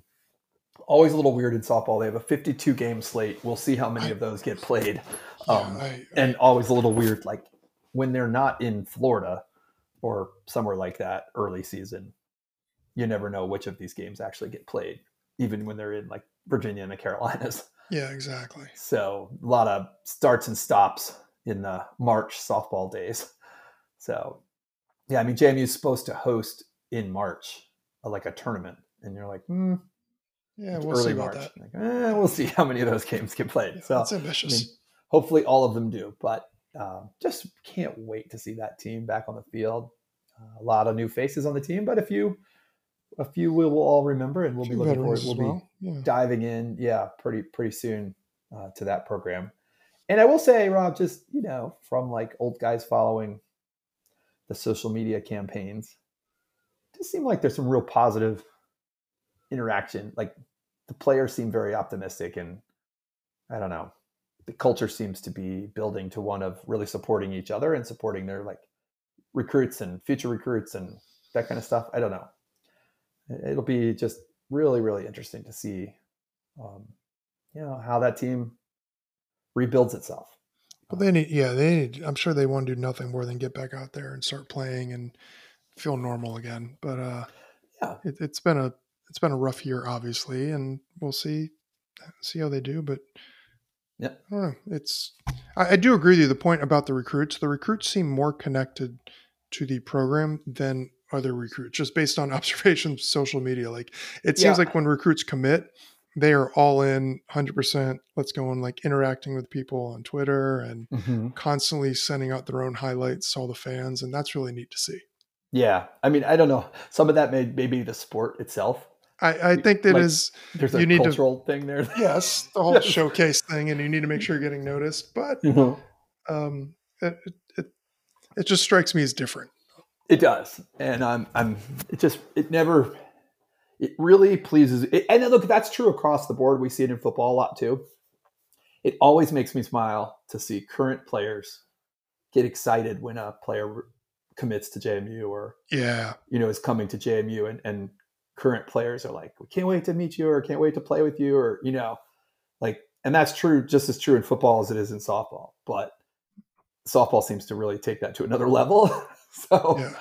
Always a little weird in softball. They have a 52 game slate. We'll see how many of those get played. Um, yeah, I, and always a little weird, like when they're not in Florida or somewhere like that early season, you never know which of these games actually get played, even when they're in like Virginia and the Carolinas. yeah, exactly. So a lot of starts and stops in the March softball days. So yeah, I mean JMU is supposed to host in March, uh, like a tournament, and you're like, hmm, Yeah, we'll see early about March. that. Like, eh, we'll see how many of those games get played. Yeah, so that's ambitious. I mean, hopefully all of them do, but um, just can't wait to see that team back on the field. Uh, a lot of new faces on the team, but a few, a few we will all remember, and we'll be looking forward. We'll as be well. Yeah. diving in, yeah, pretty pretty soon uh, to that program. And I will say, Rob, just you know, from like old guys following the social media campaigns, does seem like there's some real positive interaction. Like the players seem very optimistic, and I don't know, the culture seems to be building to one of really supporting each other and supporting their like recruits and future recruits and that kind of stuff. I don't know. It'll be just really, really interesting to see, um, you know, how that team rebuilds itself. But they need, yeah, they need, I'm sure they want to do nothing more than get back out there and start playing and feel normal again. But uh, Yeah. it, it's been a, it's been a rough year, obviously, and we'll see, see how they do. But yeah, I don't know. It's, I, I do agree with you. The point about the recruits, the recruits seem more connected to the program than other recruits, just based on observations, social media. Like it seems Yeah. like when recruits commit, they are all in 100%. Let's go and like interacting with people on Twitter and constantly sending out their own highlights to all the fans. And that's really neat to see. Yeah, I mean, I don't know. Some of that may maybe the sport itself. I, I think that Like- is There's a You need to- cultural thing there. yes, the whole showcase thing, and you need to make sure you're getting noticed. But Mhm. um, it, it, it, it just strikes me as different. It does, and I'm I'm it just it never it really pleases. It, and look, that's true across the board. We see it in football a lot too. It always makes me smile to see current players get excited when a player commits to JMU or Yeah, you know is coming to JMU, and and current players are like, we can't wait to meet you or can't wait to play with you or you know, like, and that's true, just as true in football as it is in softball. But softball seems to really take that to another level. so yeah.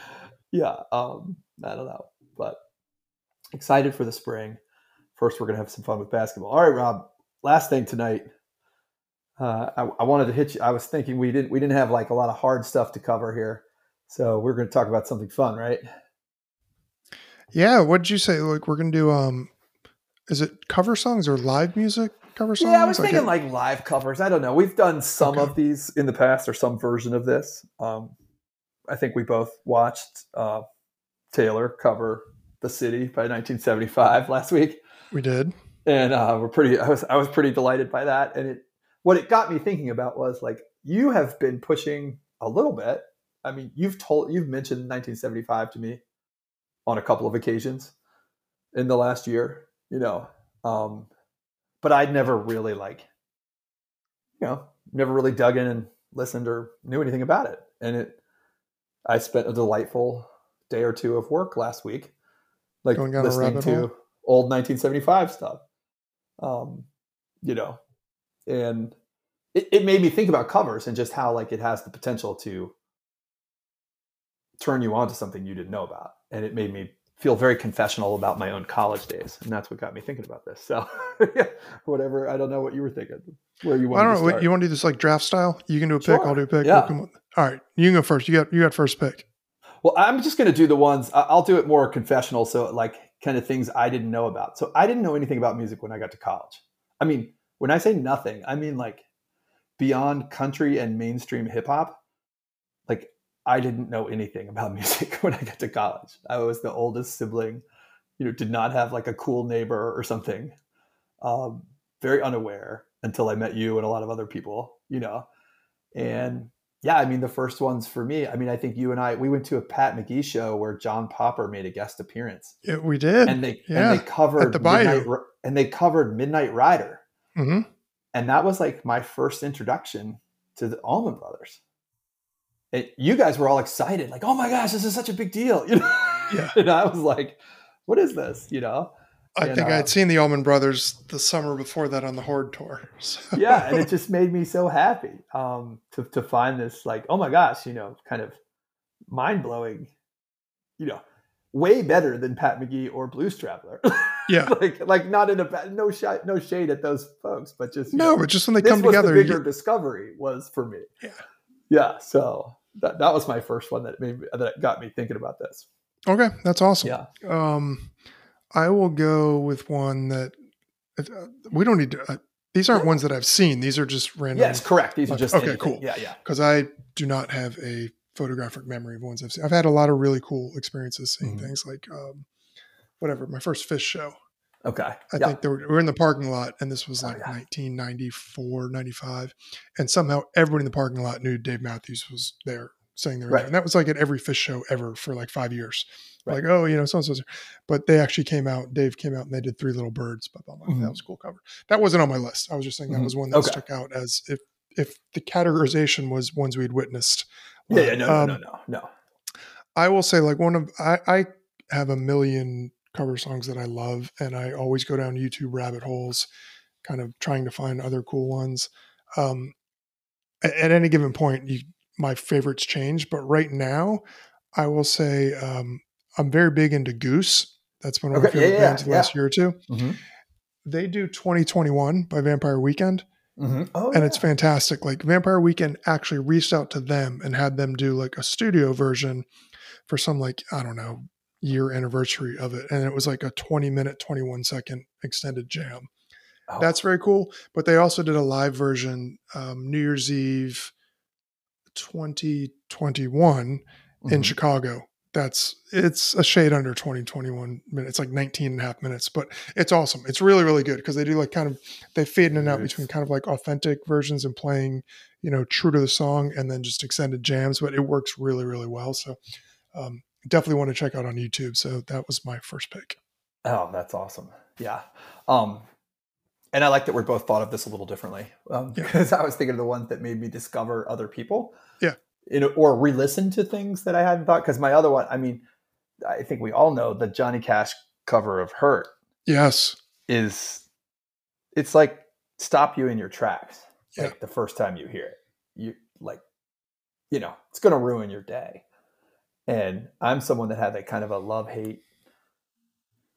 yeah, um, I don't know, but excited for the spring, first we're gonna have some fun with basketball. All right, Rob. Last thing tonight. Uh, I, I wanted to hit you. I was thinking we didn't we didn't have like a lot of hard stuff to cover here, so we're going to talk about something fun, right? Yeah. What did you say? Like we're gonna do um, is it cover songs or live music cover songs? Yeah, I was thinking it- like live covers. I don't know. We've done some Okay. of these in the past or some version of this. Um, I think we both watched uh, Taylor cover "The City" by 1975 last week, we did. and uh, we're pretty. I was I was pretty delighted by that. And it what it got me thinking about was like you have been pushing a little bit. I mean, you've told you've mentioned 1975 to me on a couple of occasions in the last year. You know, um, but I'd never really like, you know, never really dug in and listened or knew anything about it. And it, I spent a delightful day or two of work last week, like listening to hole? old 1975 stuff. Um, you know, and it, it made me think about covers and just how like it has the potential to turn you on to something you didn't know about. And it made me feel very confessional about my own college days. And that's what got me thinking about this. So yeah, whatever. I don't know what you were thinking. Where you want I don't to know. start. You want to do this like draft style? You can do a pick. Sure. I'll do a pick. Yeah. We'll All right. You can go first. You got you got first pick. Well, I'm just going to do the ones. I'll do it more confessional, so like kind of things I didn't know about. So I didn't know anything about music when I got to college. I mean, when I say nothing, I mean like beyond country and mainstream hip hop. Like I didn't know anything about music when I got to college. I was the oldest sibling. You know, did not have like a cool neighbor or something. Um, very unaware until I met you and a lot of other people. You know, and yeah, I mean, the first ones for me, I mean, I think you and I, we went to a Pat McGee show where John Popper made a guest appearance Yeah, we did. and they, yeah, and they covered, the Midnight, and they covered Midnight Rider. hmm And that was like my first introduction to the Allman Brothers. It, you guys were all excited, like, oh my gosh, this is such a big deal. You know? Yeah. and I was like, what is this? You know? I And, think I uh, had seen the Allman Brothers the summer before that on the Horde tour. So. yeah and it just made me so happy um to, to find this like oh my gosh you know kind of mind-blowing you know way better than pat mcgee or blues traveler yeah. like like not in a bad no shade no shade at those folks but just No, know, but just when they come was together, the bigger you- discovery was for me Yeah. yeah so that, that was my first one that made me, that got me thinking about this okay, that's awesome. yeah Um, I will go with one that uh, we don't need to. Uh, these aren't ones that I've seen. These are just random. yes correct these are just okay, anything. cool. yeah yeah Because I do not have a photographic memory of ones I've seen. I've had a lot of really cool experiences seeing Mhm. things like, um, whatever, my first Phish show. Okay I yeah. think they were, we were in the parking lot and this was Oh, like yeah. 1994, 95. And somehow everybody in the parking lot knew Dave Matthews was there saying there. Right. And that was like at every Phish show ever for like five years. Right. Like, oh, you know, so and so's. But they actually came out, Dave came out and they did Three Little Birds. Blah, blah, blah. Mhm. That was a cool cover. That wasn't on my list. I was just saying that Mhm. was one that Okay. stuck out as if if the categorization was ones we'd witnessed. yeah yeah no no Um, no no no I will say like one of I, I have a million cover songs that I love and I always go down YouTube rabbit holes kind of trying to find other cool ones. Um at, at any given point you my favorites change, but right now I will say um I'm very big into Goose. That's been one of my Okay, yeah, favorite yeah, bands the last year or 2 Mhm. They do 2021 by Vampire Weekend Mhm. oh, and it's fantastic. Like Vampire Weekend actually reached out to them and had them do like a studio version for some like I don't know year anniversary of it, and it was like a twenty minute, twenty one second extended jam. Oh. That's very cool. But they also did a live version um, New Year's Eve, twenty twenty one in. Chicago. That's it's a shade under 20, 21 minutes. It's like 19 and a half minutes, but it's awesome. It's really, really good because they do like kind of they fade in and out Nice. between kind of like authentic versions and playing, you know, true to the song and then just extended jams, but it works really, really well. So um definitely want to check out on YouTube. So that was my first pick. Oh, that's awesome. Yeah. Um, and I like that we're both thought of this a little differently um, Yeah. because I was thinking of the ones that made me discover other people. Yeah. You know, or re-listen to things that I hadn't thought. Because my other one, I mean, I think we all know the Johnny Cash cover of "Hurt" Yes. is it's like stop you in your tracks. Yeah. Like the first time you hear it, you like, you know, it's going to ruin your day. And I'm someone that had that kind of a love hate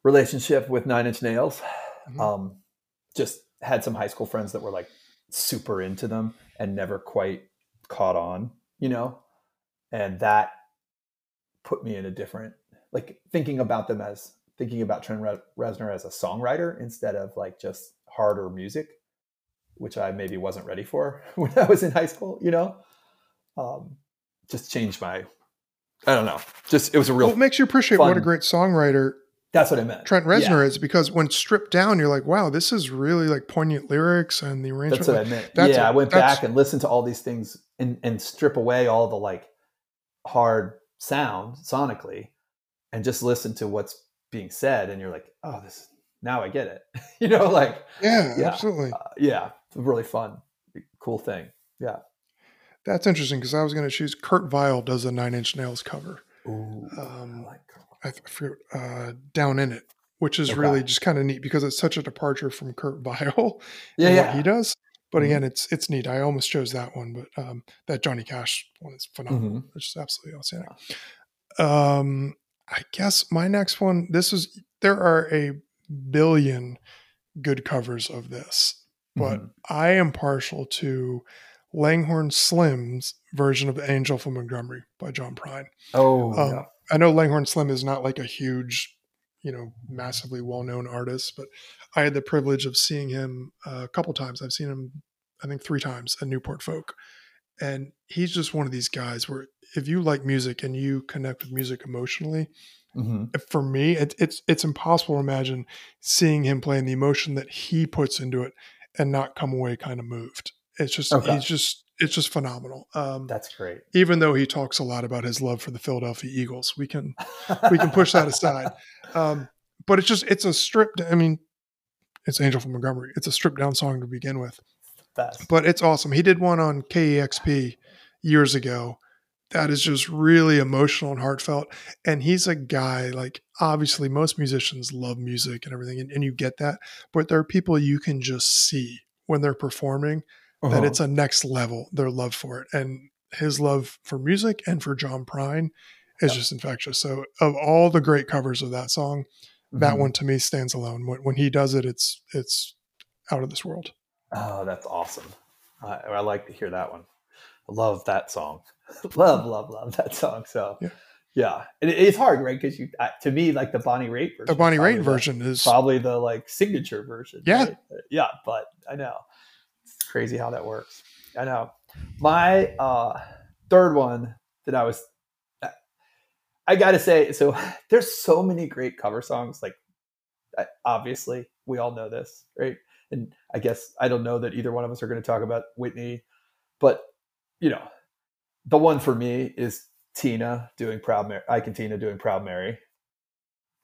relationship with Nine Inch Nails. Mhm. Um, just had some high school friends that were like super into them and never quite caught on, you know, and that put me in a different like thinking about them as thinking about Trent Re- Reznor as a songwriter instead of like just harder music, which I maybe wasn't ready for when I was in high school, you know. Um, just changed my, I don't know, just it was a real. Well, it makes you appreciate what a great songwriter that's what I meant. Trent Reznor Yeah, is because when stripped down, you're like, wow, this is really like poignant lyrics and the arrangement. That's what I meant. That's yeah, a- I went back and listened to all these things and and strip away all the like hard sound sonically, and just listen to what's being said, and you're like, oh, this now I get it. you know, like yeah, Yeah. absolutely. uh, yeah, it's really fun, cool thing. Yeah. That's interesting because I was going to choose Kurt Vile does a Nine Inch Nails cover. Ooh, Um, I like I forget, uh, Down in It, which is Okay. really just kind of neat because it's such a departure from Kurt Vile yeah, and yeah. what he does. But Mhm. again, it's it's neat. I almost chose that one, but um, that Johnny Cash one is phenomenal. Mhm. It's just absolutely outstanding. Um, I guess my next one. This is there are a billion good covers of this, but Mhm. I am partial to Langhorne Slim's version of Angel from Montgomery by John Prine. oh, Um, yeah. I know Langhorne Slim is not like a huge, you know, massively well-known artist, but I had the privilege of seeing him uh, a couple times. I've seen him, I think, three times at Newport Folk, and he's just one of these guys where if you like music and you connect with music emotionally, Mhm. for me, it, it's it's impossible to imagine seeing him playing the emotion that he puts into it and not come away kind of moved. It's just Okay. he's just it's just phenomenal. Um, that's great. even though he talks a lot about his love for the Philadelphia Eagles, we can we can push that aside. Um, but it's just it's a stripped. I mean, it's Angel from Montgomery. It's a stripped down song to begin with, Best. but it's awesome. He did one on KEXP years ago. That is just really emotional and heartfelt. And he's a guy like obviously most musicians love music and everything, and, and you get that. But there are people you can just see when they're performing that Uh-huh. it's a next level their love for it and his love for music and for john prine is Yep. just infectious so of all the great covers of that song that Mhm. one to me stands alone when, when he does it it's it's out of this world Oh, that's awesome. I, I like to hear that one. I love that song. love, love, love that song. So, Yeah. yeah, it, it's hard, right? Because you, uh, to me, like the Bonnie Raitt version, the bonnie raitt version is probably the like signature version. Yeah. right? Yeah. But I know crazy how that works. I know. My uh, third one that I was, I got to say, so there's so many great cover songs. Like, obviously, we all know this, right? And I guess I don't know that either one of us are going to talk about Whitney, but you know, the one for me is Tina doing Proud Mary. Ike and Tina doing Proud Mary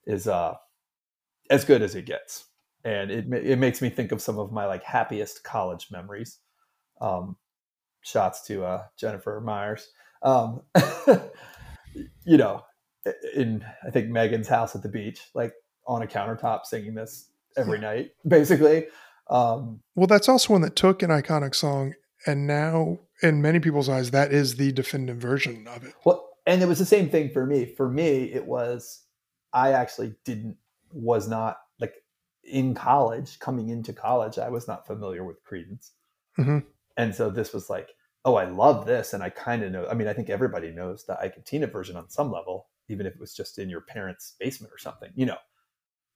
is uh as good as it gets, and it it makes me think of some of my like happiest college memories. Um, shots to uh, Jennifer Myers. Um, you know, in I think Megan's house at the beach, like on a countertop, singing this every night, basically. Um, well that's also one that took an iconic song and now in many people's eyes that is the definitive version of it Well, and it was the same thing for me. For me, it was I actually didn't was not in college, coming into college, I was not familiar with Creedence, Mhm. and so this was like, oh, I love this, and I kind of know. I mean, I think everybody knows the Ike and Tina version on some level, even if it was just in your parents' basement or something, you know.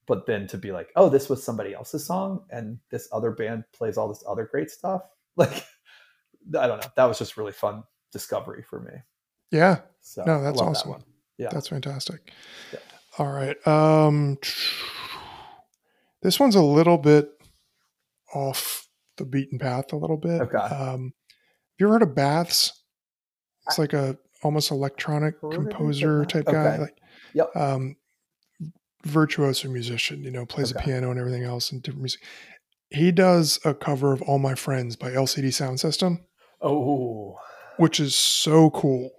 But then to be like, oh, this was somebody else's song, and this other band plays all this other great stuff, like I don't know. That was just really fun discovery for me. yeah So No, that's that awesome. one. Yeah. That's fantastic. Yeah. All right. Um this one's a little bit off the beaten path a little bit. Okay. Um have you ever heard of Baths? It's like a almost electronic Heard of it, but composer not- type guy. okay. Like Yep. um virtuoso musician, you know, plays the Okay. piano and everything else and different music. He does a cover of All My Friends by LCD Soundsystem, Oh, which is so cool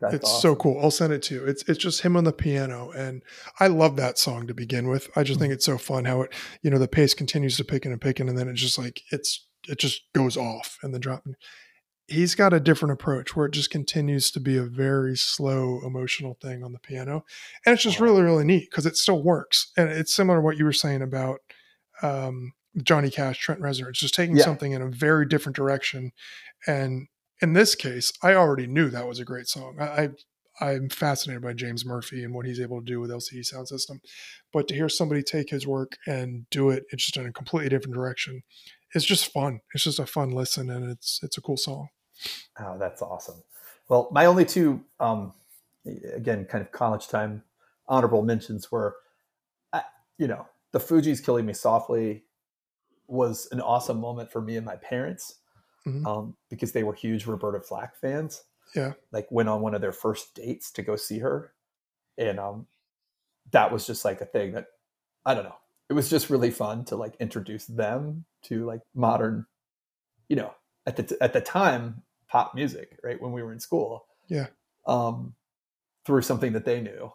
that's it's so cool. I'll send it to you. It's it's just him on the piano, and I love that song to begin with. I just think Mm-hmm. it's so fun how it, you know, the pace continues to pick and pick, and then it's just like it's it just goes off and then drop. He's got a different approach where it just continues to be a very slow, emotional thing on the piano, and it's just Wow. really really neat because it still works, and it's similar to what you were saying about um, Johnny Cash, Trent Reznor. It's just taking Yeah. something in a very different direction. And in this case, I already knew that was a great song. I, I I'm fascinated by James Murphy and what he's able to do with LCD Soundsystem. But to hear somebody take his work and do it, it's just in a completely different direction. It's just fun. It's just a fun listen, and it's it's a cool song. Oh, that's awesome. Well, my only two, um, again, kind of college time honorable mentions were, I, you know, the Fugees killing me softly was an awesome moment for me and my parents Mhm. um, because they were huge Roberta Flack fans. Yeah. Like went on one of their first dates to go see her, and um, that was just like a thing that I don't know. It was just really fun to like introduce them to like modern, you know, at the t- at the time pop music, right? When we were in school, Yeah. um, through something that they knew.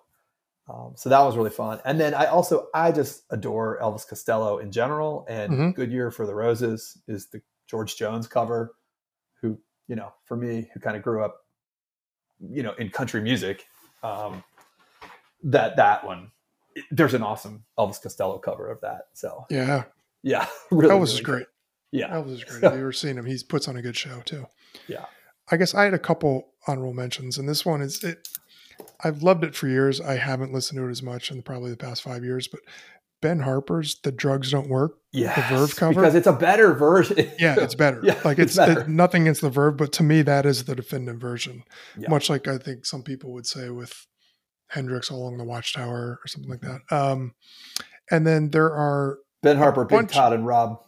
Um, so that was really fun. And then I also I just adore Elvis Costello in general, and Mhm. "Good Year for the Roses" is the George Jones cover. Who you know, for me, who kind of grew up, you know, in country music, um, that that one, there's an awesome Elvis Costello cover of that. So Yeah, yeah, really, Elvis really is good. great. Yeah, Elvis is great. If you ever seen him, he puts on a good show too. yeah. I guess I had a couple honorable mentions, and this one is it. I've loved it for years. I haven't listened to it as much in probably the past five years, but Ben Harper's "The Drugs Don't Work." Yeah, the Verve cover? because it's a better version. Yeah, it's better. Yeah, like it's it's, better. nothing against the Verve, but to me, that is the definitive version. Yeah. Much like I think some people would say with Hendrix "All along the Watchtower or something like that. Um, and then there are Ben Harper, Big bunch- Todd, and Rob.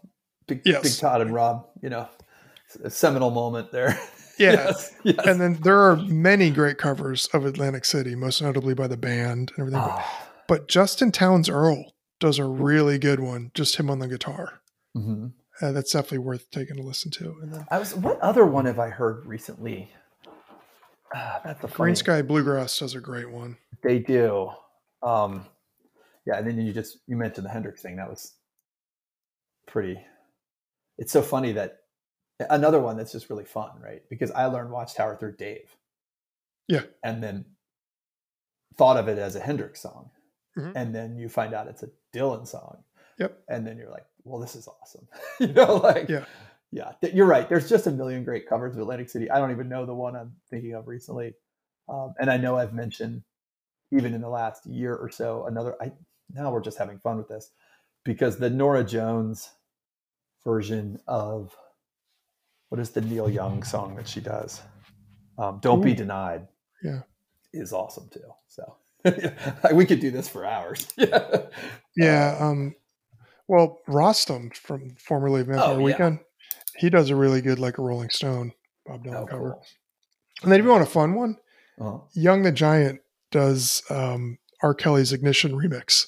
Big, Yes. Big Todd and Rob. You know, a seminal moment there. yeah, yes, yes. and then there are many great covers of Atlantic City, most notably by the band and everything. But, Ah, but Justin Townes Earle does a really good one, just him on the guitar. mhm. Uh, that's definitely worth taking a listen to. And then I was. What other one have I heard recently? Ah, that's the Green funny- Sky Bluegrass does a great one. They do. Um, yeah, and then you just you mentioned the Hendrix thing. That was pretty. It's so funny that another one that's just really fun, right? Because I learned Watchtower through Dave. Yeah. And then thought of it as a Hendrix song. Mhm. And then you find out it's a Dylan song. Yep. And then you're like, well, this is awesome. you know, like, Yeah. yeah, th- you're right. There's just a million great covers of Atlantic City. I don't even know the one I'm thinking of recently. Um, and I know I've mentioned even in the last year or so another. I now we're just having fun with this because the Norah Jones version of what is the Neil Young song that she does? Um, Don't be denied. Yeah. is awesome too. So we could do this for hours. yeah. Yeah. Um, well, Rostam from formerly Vampire Oh, yeah. Weekend, he does a really good, like a Rolling Stone Bob Dylan Oh, cover. cool. And then if you want a fun one, Uh-huh. Young the Giant does um, R. Kelly's Ignition remix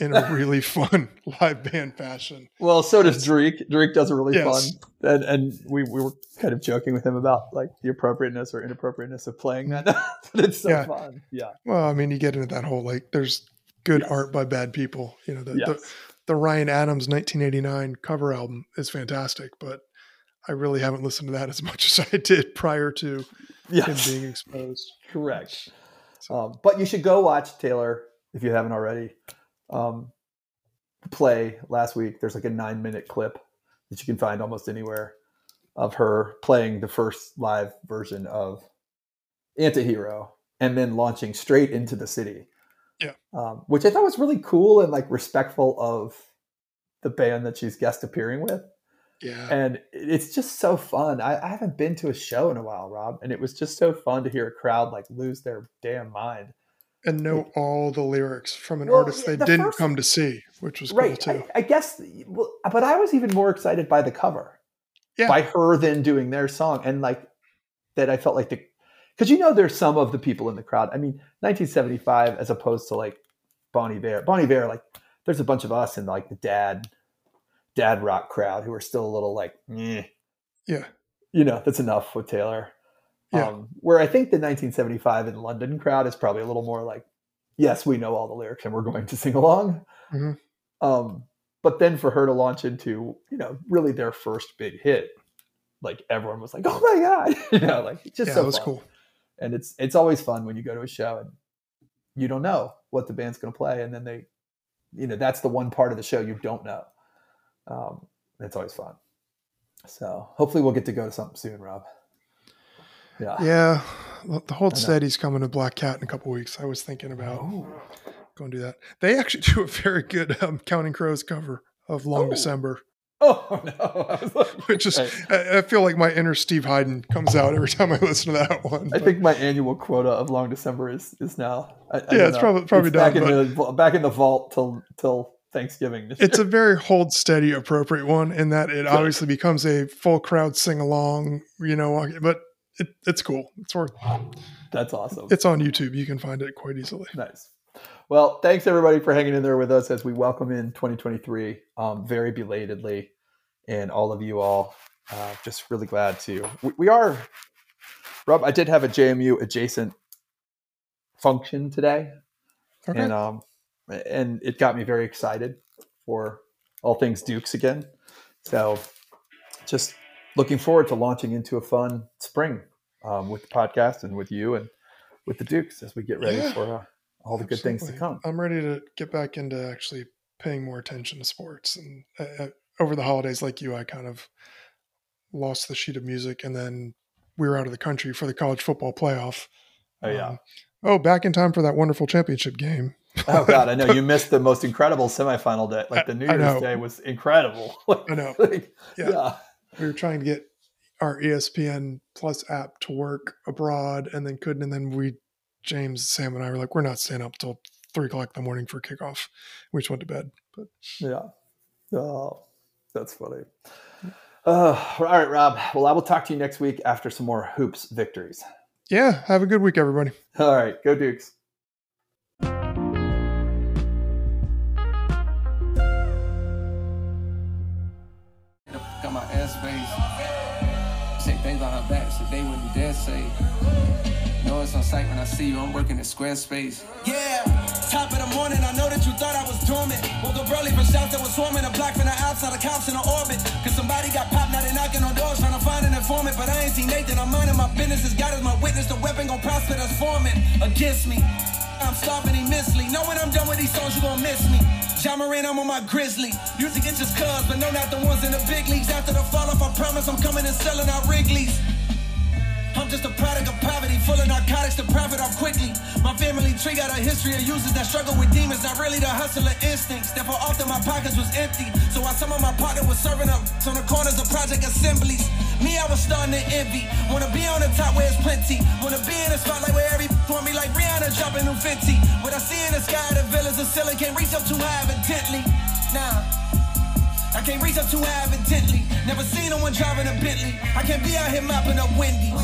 in a really fun live band fashion. Well, so does Drake. Drake does a really Yes. fun, and and we, we were kind of joking with him about like the appropriateness or inappropriateness of playing that. but it's so Yeah. fun. Yeah. Well, I mean, you get into that whole like, there's good Yes. art by bad people. You know, the, Yes. the the Ryan Adams 1989 cover album is fantastic, but I really haven't listened to that as much as I did prior to him being exposed. Correct. Um, but you should go watch Taylor if you haven't already. Um, play last week. There's like a nine minute clip that you can find almost anywhere of her playing the first live version of Antihero and then launching straight into the city. Yeah. Um, which I thought was really cool and like respectful of the band that she's guest appearing with Yeah. and it's just so fun. I, I haven't been to a show in a while, Rob, and it was just so fun to hear a crowd like lose their damn mind. And know all the lyrics from an Well, artist they the didn't first- come to see, which was right? cool too. I, I guess, well, but I was even more excited by the cover, Yeah. by her then doing their song, and like that. I felt like the because you know there's some of the people in the crowd. I mean, 1975 as opposed to like Bon Iver. Bon Iver, like there's a bunch of us in like the dad dad rock crowd who are still a little like. Yeah. you know, that's enough with Taylor. Yeah. Um, where I think the 1975 in London crowd is probably a little more like, yes, we know all the lyrics and we're going to sing along. Mhm. Um, but then for her to launch into, you know, really their first big hit, like everyone was like, oh my god, you know, like just yeah, so that was fun. cool. And it's it's always fun when you go to a show and you don't know what the band's going to play, and then they, you know, that's the one part of the show you don't know. Um, it's always fun. So hopefully we'll get to go to something soon, Rob. Yeah. Yeah. The Hold Steady's coming to Black Cat in a couple weeks. I was thinking about Ooh. going to do that. They actually do a very good um, Counting Crows cover of Long oh. December. Oh no! Which is, I, I, feel like my inner Steve Hyden comes out every time I listen to that one. I think my annual quota of Long December is is now. I, I yeah, it's probably probably it's done, back in the back in the vault till till Thanksgiving. It's a very hold steady, appropriate one in that it obviously becomes a full crowd sing along. You know, but it, it's cool. It's worth. That's awesome. It's on YouTube. You can find it quite easily. Nice. Well, thanks everybody for hanging in there with us as we welcome in 2023 um, very belatedly. And all of you all, uh, just really glad to. We, we, are, Rob, I did have a JMU adjacent function today. Okay. And, um, and it got me very excited for all things Dukes again. So just looking forward to launching into a fun spring um, with the podcast and with you and with the Dukes as we get ready yeah. for uh, all the good things to come. I'm ready to get back into actually paying more attention to sports. And uh, uh, over the holidays, like you, I kind of lost the sheet of music, and then we were out of the country for the college football playoff. Oh yeah. Um, oh, back in time for that wonderful championship game. oh God, I know you missed the most incredible semifinal day. Like the New Year's Day was incredible. I know. like, yeah. yeah. We were trying to get our ESPN Plus app to work abroad, and then couldn't. And then we James, Sam, and I were like, we're not staying up till three o'clock in the morning for kickoff. We just went to bed. But yeah, oh, that's funny. Uh, all right, Rob. Well, I will talk to you next week after some more hoops victories. Yeah. Have a good week, everybody. All right. Go Dukes. Got my airspace. Say on her back, so they wouldn't dare say know it's on sight when I see you. I'm working at Squarespace. Yeah, top of the morning, I know that you thought I was dormant. Woke up early for shots that was swarming. A block from the outside, the cops in the orbit. Cause somebody got popped, now they knocking on doors trying to find an informant. But I ain't seen Nathan, I'm minding my business. As God is my witness, the weapon gon' prosper that's forming against me. I'm starving immensely. Know when I'm done with these songs, you gon' miss me. Ja Morant, I'm on my grizzly. Music is just cubs, but no, not the ones in the big leagues. After the fall off, I promise I'm coming and selling out Wrigley's. I'm just a product of poverty, full of narcotics to profit off quickly. My family tree got a history of users that struggle with demons, not really the hustler instincts. Therefore, often my pockets was empty. So while some of my pocket was serving up on the corners of project assemblies, me, I was starting to envy. Wanna be on the top where it's plenty. Wanna be in a spotlight where every for me like Rihanna dropping new 50. What I see in the sky, the villas of ceiling can't reach up too high evidently. Nah. I can't reach up too high evidently. Never seen no one driving a Bentley. I can't be out here mopping up Wendy's.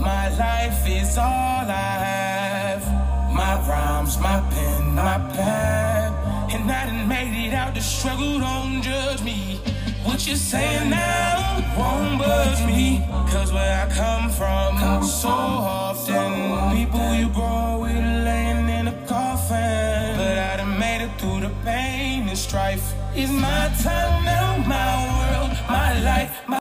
My life is all I have. My rhymes, my pen, my pad. And I done made it out the struggle, don't judge me. What you saying now won't budge me. Cause where I come from, so often, people you grow with laying in a coffin. But I done made it through the pain and strife. It's my time now, my world, my life, my